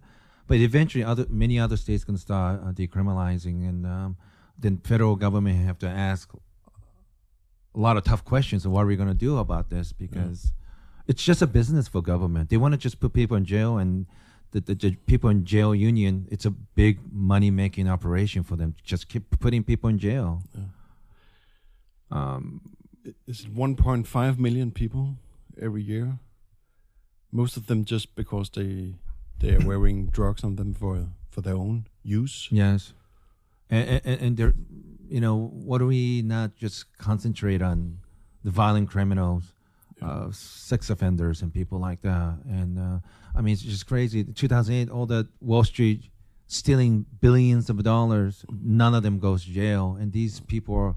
But eventually, other many other states can start uh, decriminalizing, and um, then federal government have to ask a lot of tough questions of what are we going to do about this because it's just a business for government. They want to just put people in jail, and the, the, the people in jail union, it's a big money making operation for them. Just keep putting people in jail. Um, Is it 1.5 million people every year? Most of them just because they they are wearing drugs on them for for their own use. Yes, and and, and there, you know, what do we not just concentrate on the violent criminals, uh, sex offenders, and people like that? And uh, I mean, it's just crazy. 2008, all the Wall Street stealing billions of dollars, none of them goes to jail, and these people are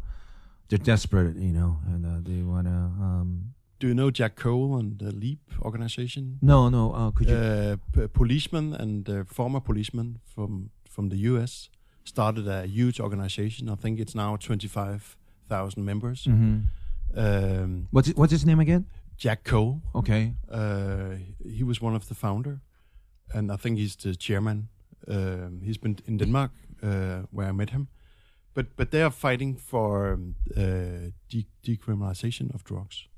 they're desperate, you know, and uh, they want to. Um, Do you know Jack Cole and the Leap organization? no, no, uh, could you? Uh, p- policemen and uh, former policemen from from the U.S. started a huge organization. I think it's now 25,000 members. Mhm. Um, What's what's his name again? Jack Cole, Okay. uh, he was one of the founder, and I think he's the chairman. Um, he's been in Denmark uh, where I met him, but but they are fighting for um, uh, de- decriminalization of drugs.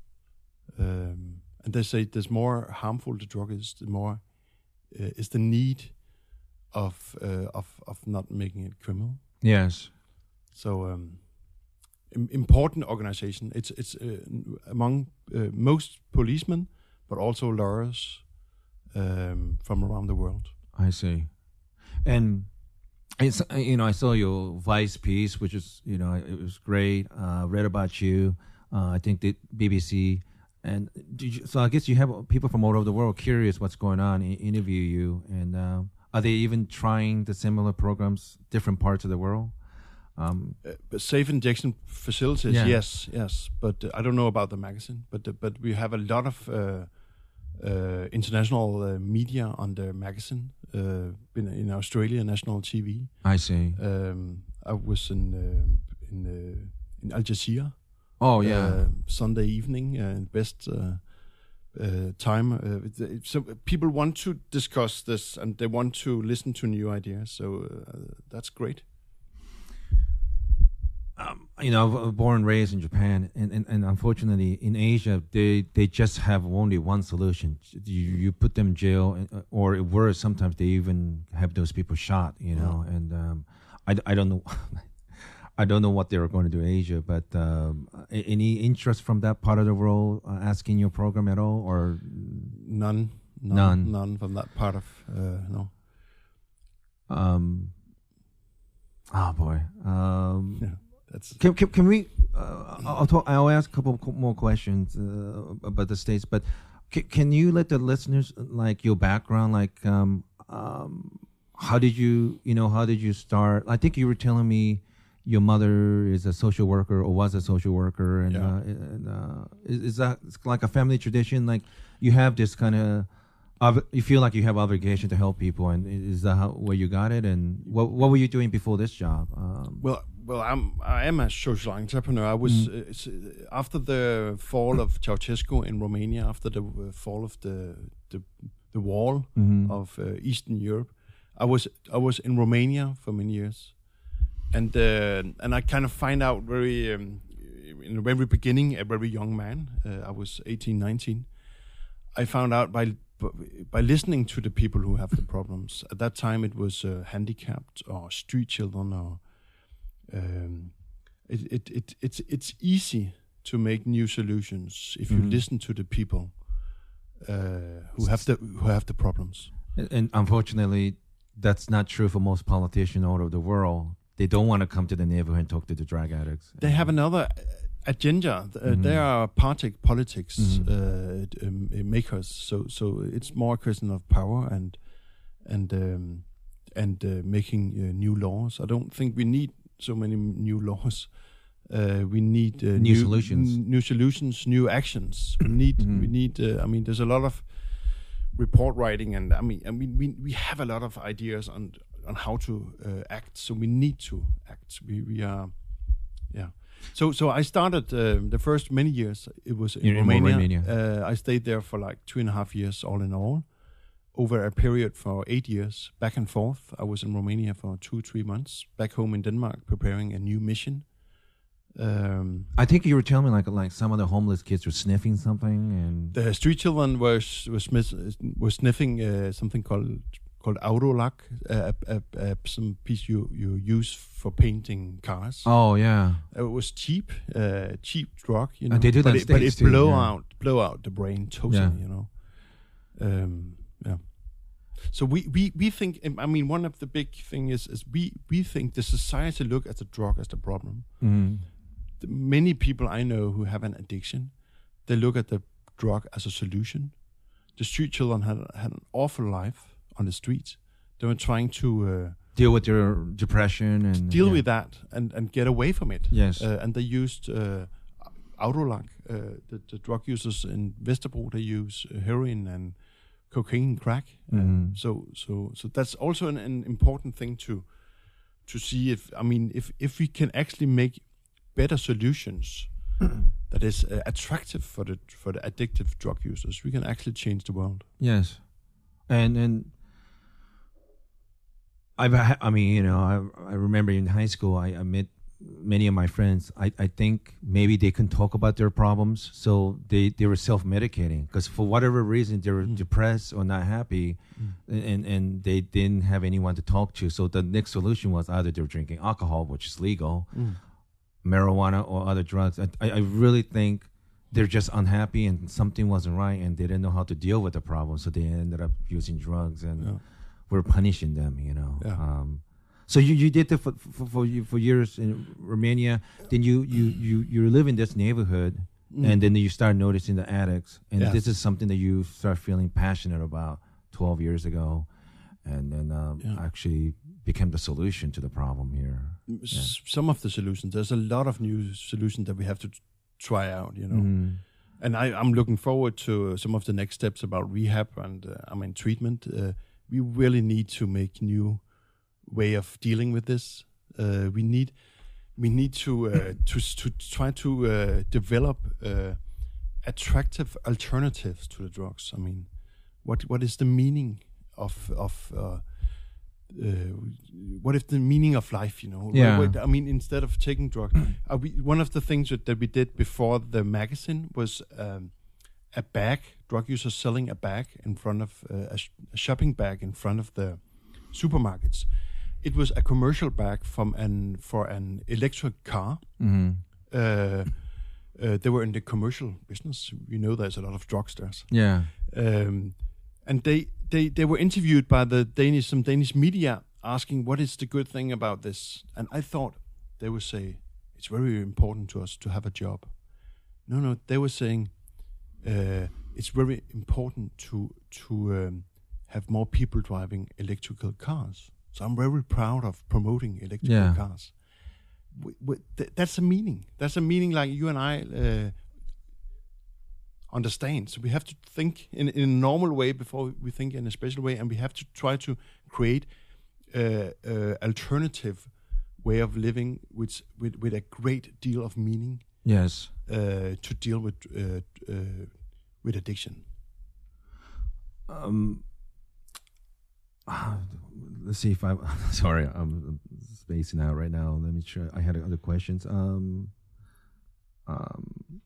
Um, and they say there's more harmful the drug is, the more uh, is the need of uh, of of not making it criminal. Yes. So um, im- important organization. It's it's uh, among uh, most policemen, but also lawyers um, from around the world. I see. And it's uh, you know I saw your Vice piece, which is you know it was great. Uh, read about you. Uh, I think the BBC and did you, so I guess you have people from all over the world curious what's going on, interview you, and uh, are they even trying the similar programs different parts of the world? Um, Uh, safe injection facilities, Yeah. yes, yes. But uh, I don't know about the magazine. But uh, but we have a lot of uh, uh, international uh, media on the magazine. Uh, in, in Australia, national TV. I see. Um, I was in in uh, in Al Jazeera. Oh yeah. uh, Sunday evening, uh, best uh, uh, time. Uh, so people want to discuss this and they want to listen to new ideas. So uh, that's great. um, you know, I was born and raised in Japan, and, and, and unfortunately in Asia, they, they just have only one solution. You, you put them in jail, uh, or worse, sometimes they even have those people shot. You know, and um, I, I don't know. I don't know what they're going to do in Asia, but um, any interest from that part of the world uh, asking your program at all, or None, none, None. none from that part of uh, no. um, oh boy, um, Yeah, that's Can, can, can we? Uh, I'll talk, I'll ask a couple more questions uh, about the states, but can, can you let the listeners like your background, like um, um, how did you, you know, how did you start? I think you were telling me your mother is a social worker or was a social worker, and, Yeah. uh, and uh, is, is that like a family tradition? Like you have this kind of. You feel like you have obligation to help people, and is that how, where you got it? And what what were you doing before this job? Um, well. Well, I'm I am a social entrepreneur. I was it's, uh, after the fall of Ceausescu in Romania, after the uh, fall of the the, the wall mhm. of uh, Eastern Europe. I was I was in Romania for many years, and uh, and I kind of find out very um, in the very beginning, a very young man. Uh, I was 18, 19. I found out by by listening to the people who have the problems. At that time, it was uh, handicapped or street children or. Um, it, it, it, it's it's easy to make new solutions if you Mhm. listen to the people uh, who have the who have the problems. And- And unfortunately, that's not true for most politicians all over the world. They don't want to come to the neighborhood and talk to the drug addicts. They have another uh, agenda. Uh, Mhm. They are party politics Mhm. uh, um, makers. So so it's more a question of power and and um, and uh, making uh, new laws. I don't think we need so many new laws. Uh, we need uh, New solutions. n- new solutions, new actions. We need. Mhm. We need. Uh, I mean, there's a lot of report writing, and I mean, I mean, we we have a lot of ideas on on how to uh, act. So we need to act. We we are, yeah. So so I started uh, the first many years. It was in In- Romania. Romania. Uh, I stayed there for like two and a half years, all in all. Over a period for eight years, back and forth. I was in Romania for two, three months. Back home in Denmark, preparing a new mission. Um, I think you were telling me like like some of the homeless kids were sniffing something and the street children was was was sniffing uh, something called called Aurolac, uh, a, a, a, some piece you you use for painting cars. oh yeah It was cheap, uh, cheap drug. You know, Uh, they do but in it, but it blow yeah. out blow out the brain totally. Yeah. You know, um, yeah. So we, we, we think. I mean, one of the big thing is is we we think the society look at the drug as the problem. Mhm. The many people I know who have an addiction, they look at the drug as a solution. The street children had had an awful life on the streets. They were trying to uh, deal with your depression and deal yeah. with that and, and get away from it. Yes. Uh, and they used uh, Aurolac. Uh, the, the drug users in Vesterbro they use uh, heroin and cocaine crack. Uh, Mhm. so so so that's also an, an important thing to to see if I mean if if we can actually make better solutions that is uh, attractive for the for the addictive drug users, we can actually change the world. Yes, and and I've I mean you know I I remember in high school I, I met many of my friends. I I think maybe they can talk about their problems, so they they were self medicating because for whatever reason they were Mm. depressed or not happy, and and they didn't have anyone to talk to. So the next solution was either they were drinking alcohol, which is legal, marijuana or other drugs. I, I I really think they're just unhappy and something wasn't right and they didn't know how to deal with the problem, so they ended up using drugs and Yeah. We're punishing them. You know. Yeah. Um, So you, you did that for, for for for years in Romania. Then you you you you live in this neighborhood, and then you start noticing the addicts, and Yeah. this is something that you start feeling passionate about twelve years ago, and then um, Yeah. actually became the solution to the problem here. S- Some of the solutions. There's a lot of new solutions that we have to try out. You know. Mhm. and I, I'm looking forward to uh, some of the next steps about rehab and uh, I mean treatment. Uh, we really need to make new way of dealing with this. Uh, we need we need to uh, to to try to uh, develop uh, attractive alternatives to the drugs. I mean, what what is the meaning of of uh, uh, what is the meaning of life? You know, Yeah. What- I mean, instead of taking drugs, we, one of the things that, that we did before the magazine was um, a bag, drug users selling a bag in front of uh, a, sh- a shopping bag in front of the supermarkets. It was a commercial bag from an for an electric car. Mhm. Uh, uh, they were in the commercial business. You know, there's a lot of drugstores Yeah. um, and they, they they were interviewed by the Danish some Danish media asking what is the good thing about this, and I thought they would say it's very important to us to have a job. No, no, they were saying uh, it's very important to to um, have more people driving electrical cars. So I'm very proud of promoting electrical Yeah. cars. W- w- th- that's a meaning. That's a meaning like you and I uh, understand. So we have to think in, in a normal way before we think in a special way, and we have to try to create a, a alternative way of living, which with with a great deal of meaning Yes. uh, to deal with uh, uh, with addiction. Um, ah, let's see if I'm sorry. I'm spacing out right now. Let me try. I had other questions. Um, um,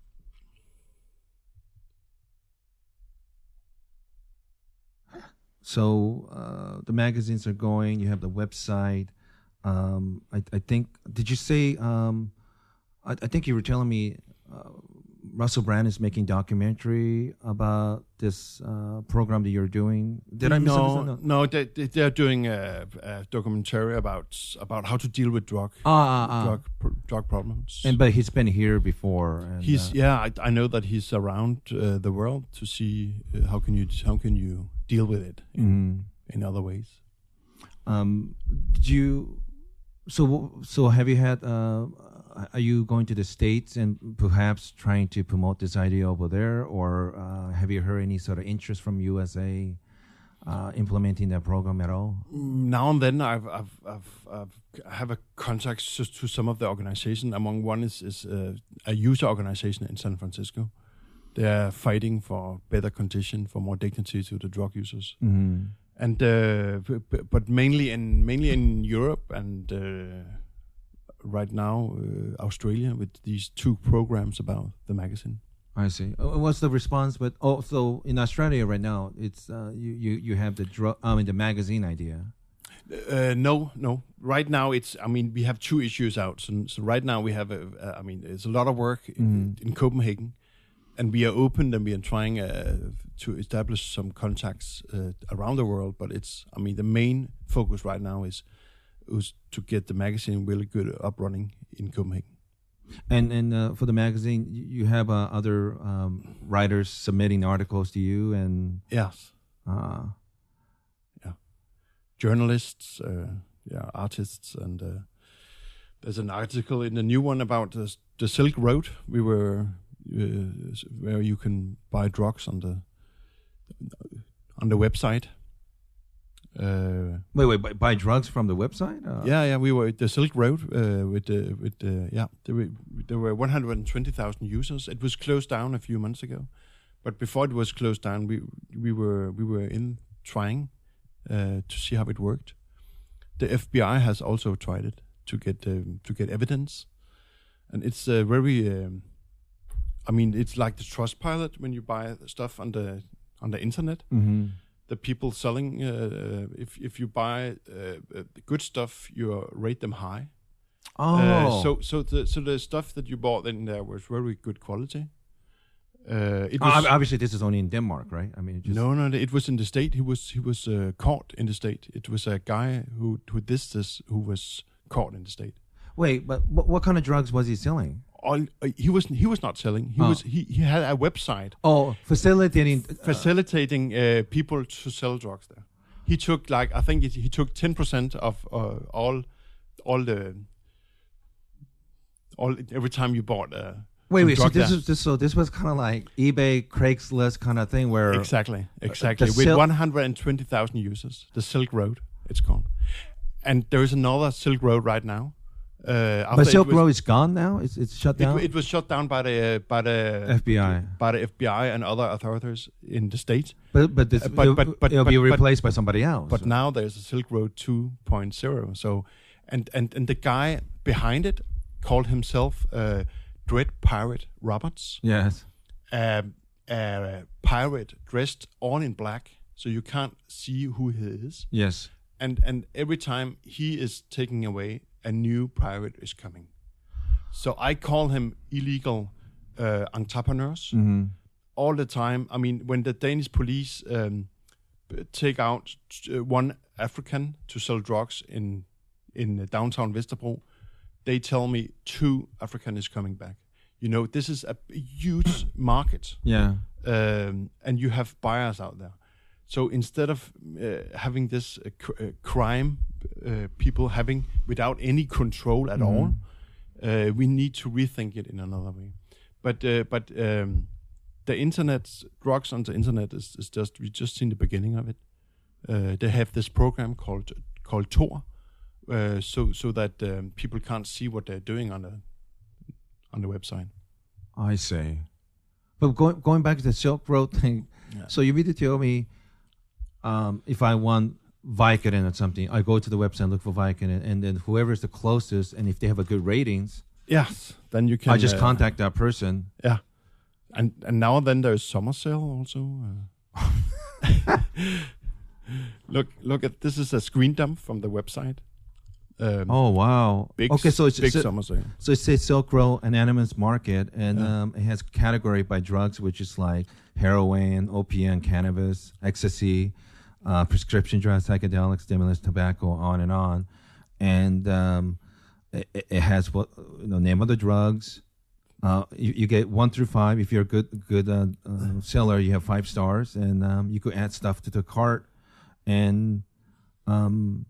so uh, the magazines are going. You have the website. Um, I, I think. Did you say? Um, I, I think you were telling me. Uh, Russell Brand is making documentary about this uh, program that you're doing. Did I no, misunderstand? no, they, they- they're doing a, a documentary about about how to deal with drug Ah, ah, ah. drug pr- drug problems. And but he's been here before. And, he's uh, yeah, I, I know that he's around uh, the world to see uh, how can you how can you deal with it in, mhm. in other ways. Um, did you? So so have you had? Are you going to the states and perhaps trying to promote this idea over there, or uh, have you heard any sort of interest from USA uh, implementing that program at all? now and then I've I've I've, I've I have a contact to, to some of the organization. Among one is is uh, a user organization in San Francisco. They are fighting for better condition, for more dignity to the drug users, Mm-hmm. and uh, but mainly in mainly in Europe and uh, right now uh, Australia with these two programs about the magazine. I see. Uh, What's the response? But also in Australia right now, it's uh, you, you you have the drug. I mean the magazine idea. Uh, no, no. Right now, it's. I mean, we have two issues out. So, so right now, we have. A, uh, I mean, it's a lot of work in, in Copenhagen, and we are open and we are trying uh, to establish some contacts uh, around the world. But it's. I mean, the main focus right now is is to get the magazine really good up running in Copenhagen. And and uh, for the magazine, you have uh, other um, writers submitting articles to you, and Yes, uh, journalists, uh, yeah, artists, and uh, there's an article in the new one about the, the Silk Road. We were uh, where you can buy drugs on the on the website. Uh, wait, wait, buy, buy drugs from the website? Uh, yeah, yeah, we were at the Silk Road uh, with the with the yeah. There were there were 120,000 users. It was closed down a few months ago, but before it was closed down, we we were we were in trying uh, to see how it worked. The FBI has also tried it to get um, to get evidence, and it's uh, very. Um, I mean, it's like the Trustpilot when you buy stuff on the on the internet hmm the people selling uh, if if you buy uh, uh, good stuff you uh, rate them high Oh, uh, so so the so the stuff that you bought in there was very good quality Uh, it Oh, was, ob- obviously, this is only in Denmark, right? I mean, it just, no, no, it was in the state. He was he was uh, caught in the state. It was a guy who who did this who was caught in the state. Wait, but what, what kind of drugs was he selling? All, uh, he was he was not selling. He Oh. was he, he had a website Oh, facilitating. uh, facilitating uh, people to sell drugs there. He took like I think it, he took ten percent of uh, all all the all every time you bought. a. wait, wait. So this there. is this. So this was kind of like eBay, Craigslist kind of thing, where exactly exactly with Sil- one hundred and twenty thousand users. The Silk Road, it's called, and there is another Silk Road right now. Uh, But Silk Road is gone now. It's it's shut It, down. it was shut down by the by the FBI. by the FBI and other authorities in the state. But but this Uh, but- it'll, but- but- it'll be but- but- replaced by somebody else. But now there's a Silk Road 2.0. So, and and and the guy behind it called himself uh, Dread Pirate Roberts, yes. um, a pirate dressed all in black, so you can't see who he is. Yes. And and every time he is taking away, a new pirate is coming. So I call him illegal uh, entrepreneurs hmm all the time. I mean, when the Danish police um, take out uh, one African to sell drugs in in downtown Vesterbro, they tell me two African is coming back. You know, this is a huge market, Yeah. um, and you have buyers out there. So instead of uh, having this uh, cr- uh, crime, uh, people having without any control at all, uh, we need to rethink it in another way. But uh, but um, the internet drugs on the internet is, is just we just seen the beginning of it. Uh, they have this program called called Tor, uh, so so that um, people can't see what they're doing on the on the website. I see. But going going back to the Silk Road thing, so you mean to tell me, um, if I want Vicodin or something, I go to the website and look for Vicodin, and then whoever is the closest, and if they have a good ratings, Yes, then you can. I just uh, contact that person. Yeah, and and now and then there's summer sale also. Uh. look look at this is a screen dump from the website. Um, Oh wow! big okay, so it's big so, summer sale. so it says Silk Road Anonymous Market, and Yeah. um, it has category by drugs, which is like heroin, opium, cannabis, ecstasy, uh, prescription drugs, psychedelics, stimulants, tobacco, on and on, and um, it, it has what you know, name of the drugs. Uh, you, you get one through five. If you're a good good uh, uh, seller, you have five stars, and um, you could add stuff to the cart, and um,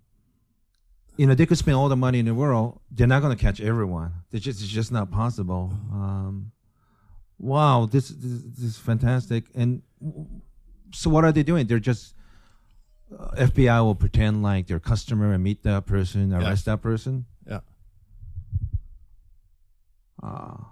you know they could spend all the money in the world. They're not going to catch everyone. It's just it's just not possible. Um, wow, this, this this is fantastic. And so what are they doing? They're just uh, FBI will pretend like they're customer and meet that person, arrest Yes. that person. Yeah. Ah.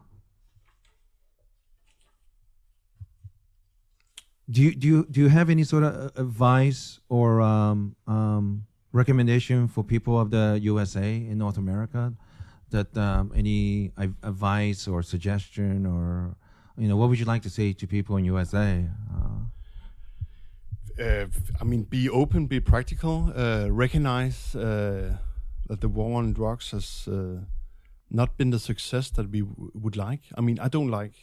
Do you do you do you have any sort of uh, advice or um, um, recommendation for people of the USA in North America? That um, any advice or suggestion or you know what would you like to say to people in USA? Uh, uh, I mean, be open, be practical, uh, recognize uh, that the war on drugs has uh, not been the success that we w- would like. I mean, I don't like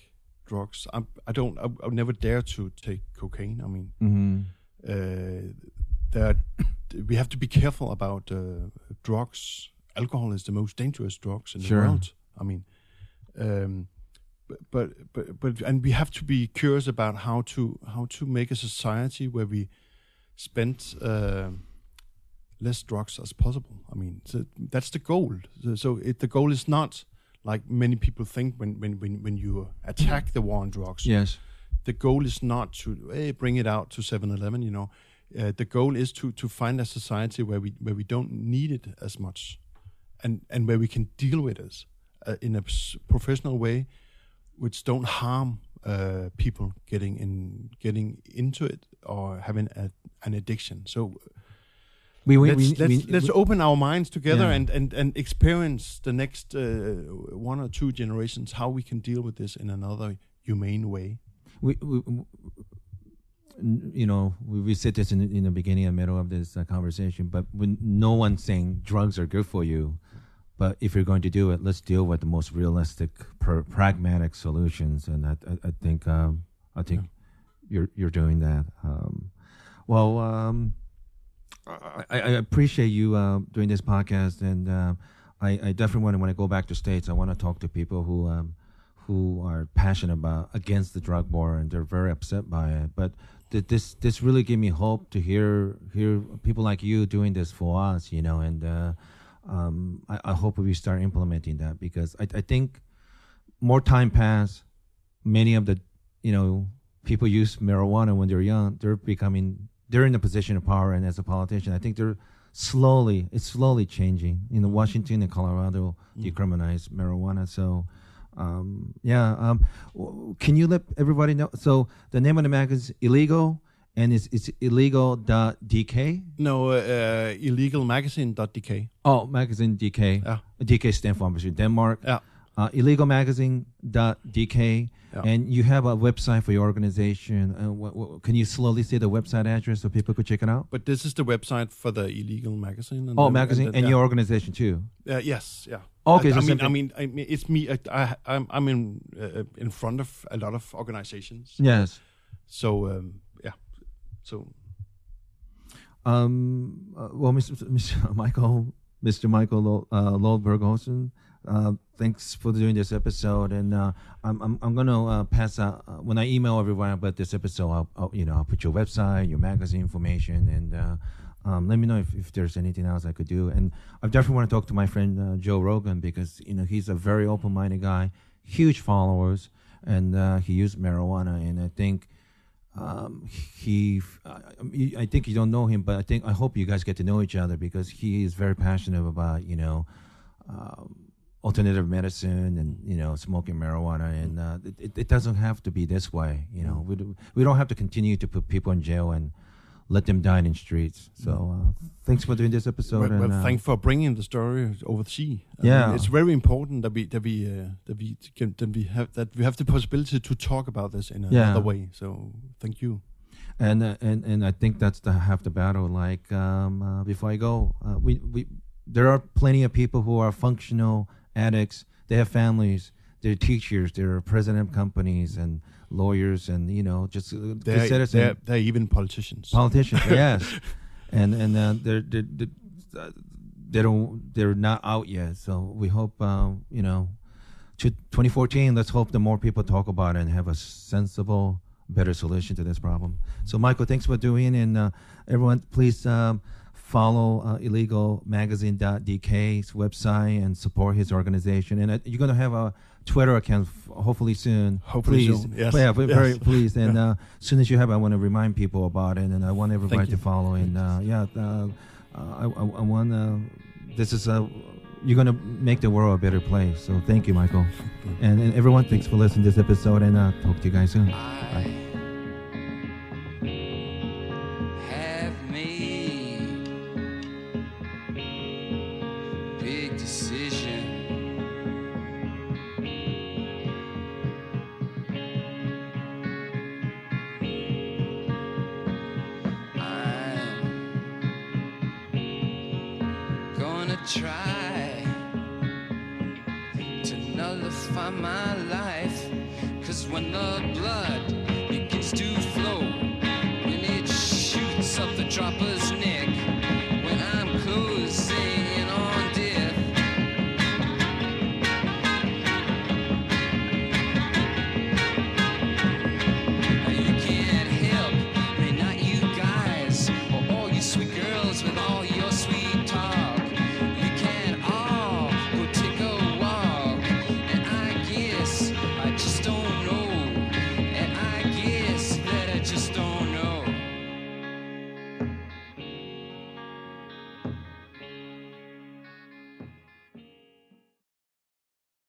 drugs. I'm, I don't. I, I would never dare to take cocaine. I mean, mhm. uh, that we have to be careful about uh, drugs. Alcohol is the most dangerous drugs in Sure. the world. I mean, um, but, but but and we have to be curious about how to how to make a society where we spend uh, less drugs as possible. I mean, so that's the goal. So, so it, the goal is not like many people think when when when when you attack the war on drugs Yes. the goal is not to hey, bring it out to 7-Eleven. You know, uh, the goal is to to find a society where we where we don't need it as much, and and where we can deal with it uh, in a professional way, which don't harm uh, people getting in getting into it or having a, an addiction. So We, we, let's we, let's, let's open our minds together Yeah. and, and and experience the next uh, one or two generations how we can deal with this in another humane way. we, we, you know, we, we said this in, in the beginning and middle of this uh, conversation, but when no one's saying drugs are good for you, but if you're going to do it, let's deal with the most realistic, pr- pragmatic solutions. And I, I, I think um, I think you're you're doing that. Um, well, um, I, I appreciate you uh, doing this podcast, and uh, I, I definitely want to when I go back to states, I want to talk to people who um, who are passionate about against the drug war, and they're very upset by it. But th- this this really gave me hope to hear hear people like you doing this for us, you know, and uh, um, I, I hope we start implementing that because I, I think more time pass, many of the you know people use marijuana when they're young, they're becoming they're in a position of power, and as a politician, I think they're slowly it's slowly changing. You know, Washington and Colorado decriminalize marijuana, so. Um, yeah. Um, can you let everybody know? So the name of the magazine is illegal, and it's it's illegal.dk. No, uh, uh, illegalmagazine.dk. Oh, magazine DK. Yeah. DK stands for obviously Denmark. Yeah. Uh, illegalmagazine.dk. Yeah. And you have a website for your organization. Uh, can you slowly say the website address so people could check it out? But this is the website for the illegal magazine. And Oh, then- magazine then- and yeah. your organization too. Uh, yes, yeah. Okay, I, so I mean, I mean, I mean, it's me. I, I I'm, I'm in uh, in front of a lot of organizations. Yes. So um, so Um, uh, well, Mr. Mr. Michael, Mr. Michael uh, Lodberg Olsen, uh, thanks for doing this episode. And uh, I'm, I'm, I'm to uh, pass out, uh, when I email everyone about this episode, I'll, I'll, you know, I'll put your website, your magazine information, and uh, um, let me know if, if there's anything else I could do. And I definitely want to talk to my friend Joe Rogan because, you know, he's a very open-minded guy, huge followers, and he used marijuana. And I think um, he, I, I think you don't know him, but I think I hope you guys get to know each other because he is very passionate about you know um, alternative medicine and you know smoking marijuana, and uh, it, it doesn't have to be this way. You know, we do, we don't have to continue to put people in jail and let them die in streets. So uh, thanks for doing this episode. well, well, and, uh, thanks for bringing the story over the sea. I Yeah. mean, it's very important that we that we uh, that we can, that we have that we have the possibility to talk about this in Yeah. another way. So thank you. and uh, and and I think that's the half the battle. Like um, uh, before I go, uh, we we there are plenty of people who are functional addicts. They have families. They're teachers. They're president of companies and lawyers and you know just uh, They're, citizens, they're, they're even politicians. politicians. yes, and and uh, they're, they're, they're uh, they don't they're not out yet. So we hope um, you know. To 2014, let's hope the more people talk about it and have a sensible, better solution to this problem. So, Michael, thanks for doing, and uh, everyone, please um, follow uh, illegalmagazine.dk's website and support his organization. And uh, you're going to have a Twitter account hopefully soon. Hopefully please. soon, yes. Yeah, very, very Yes. please. And uh, as soon as you have, I want to remind people about it, and I want everybody to follow. And uh, yeah, uh, I, I, I want to. This is a. You're gonna make the world a better place. So thank you, Michael, and, and everyone. Thanks for listening to this episode, and uh, talk to you guys soon. Bye. have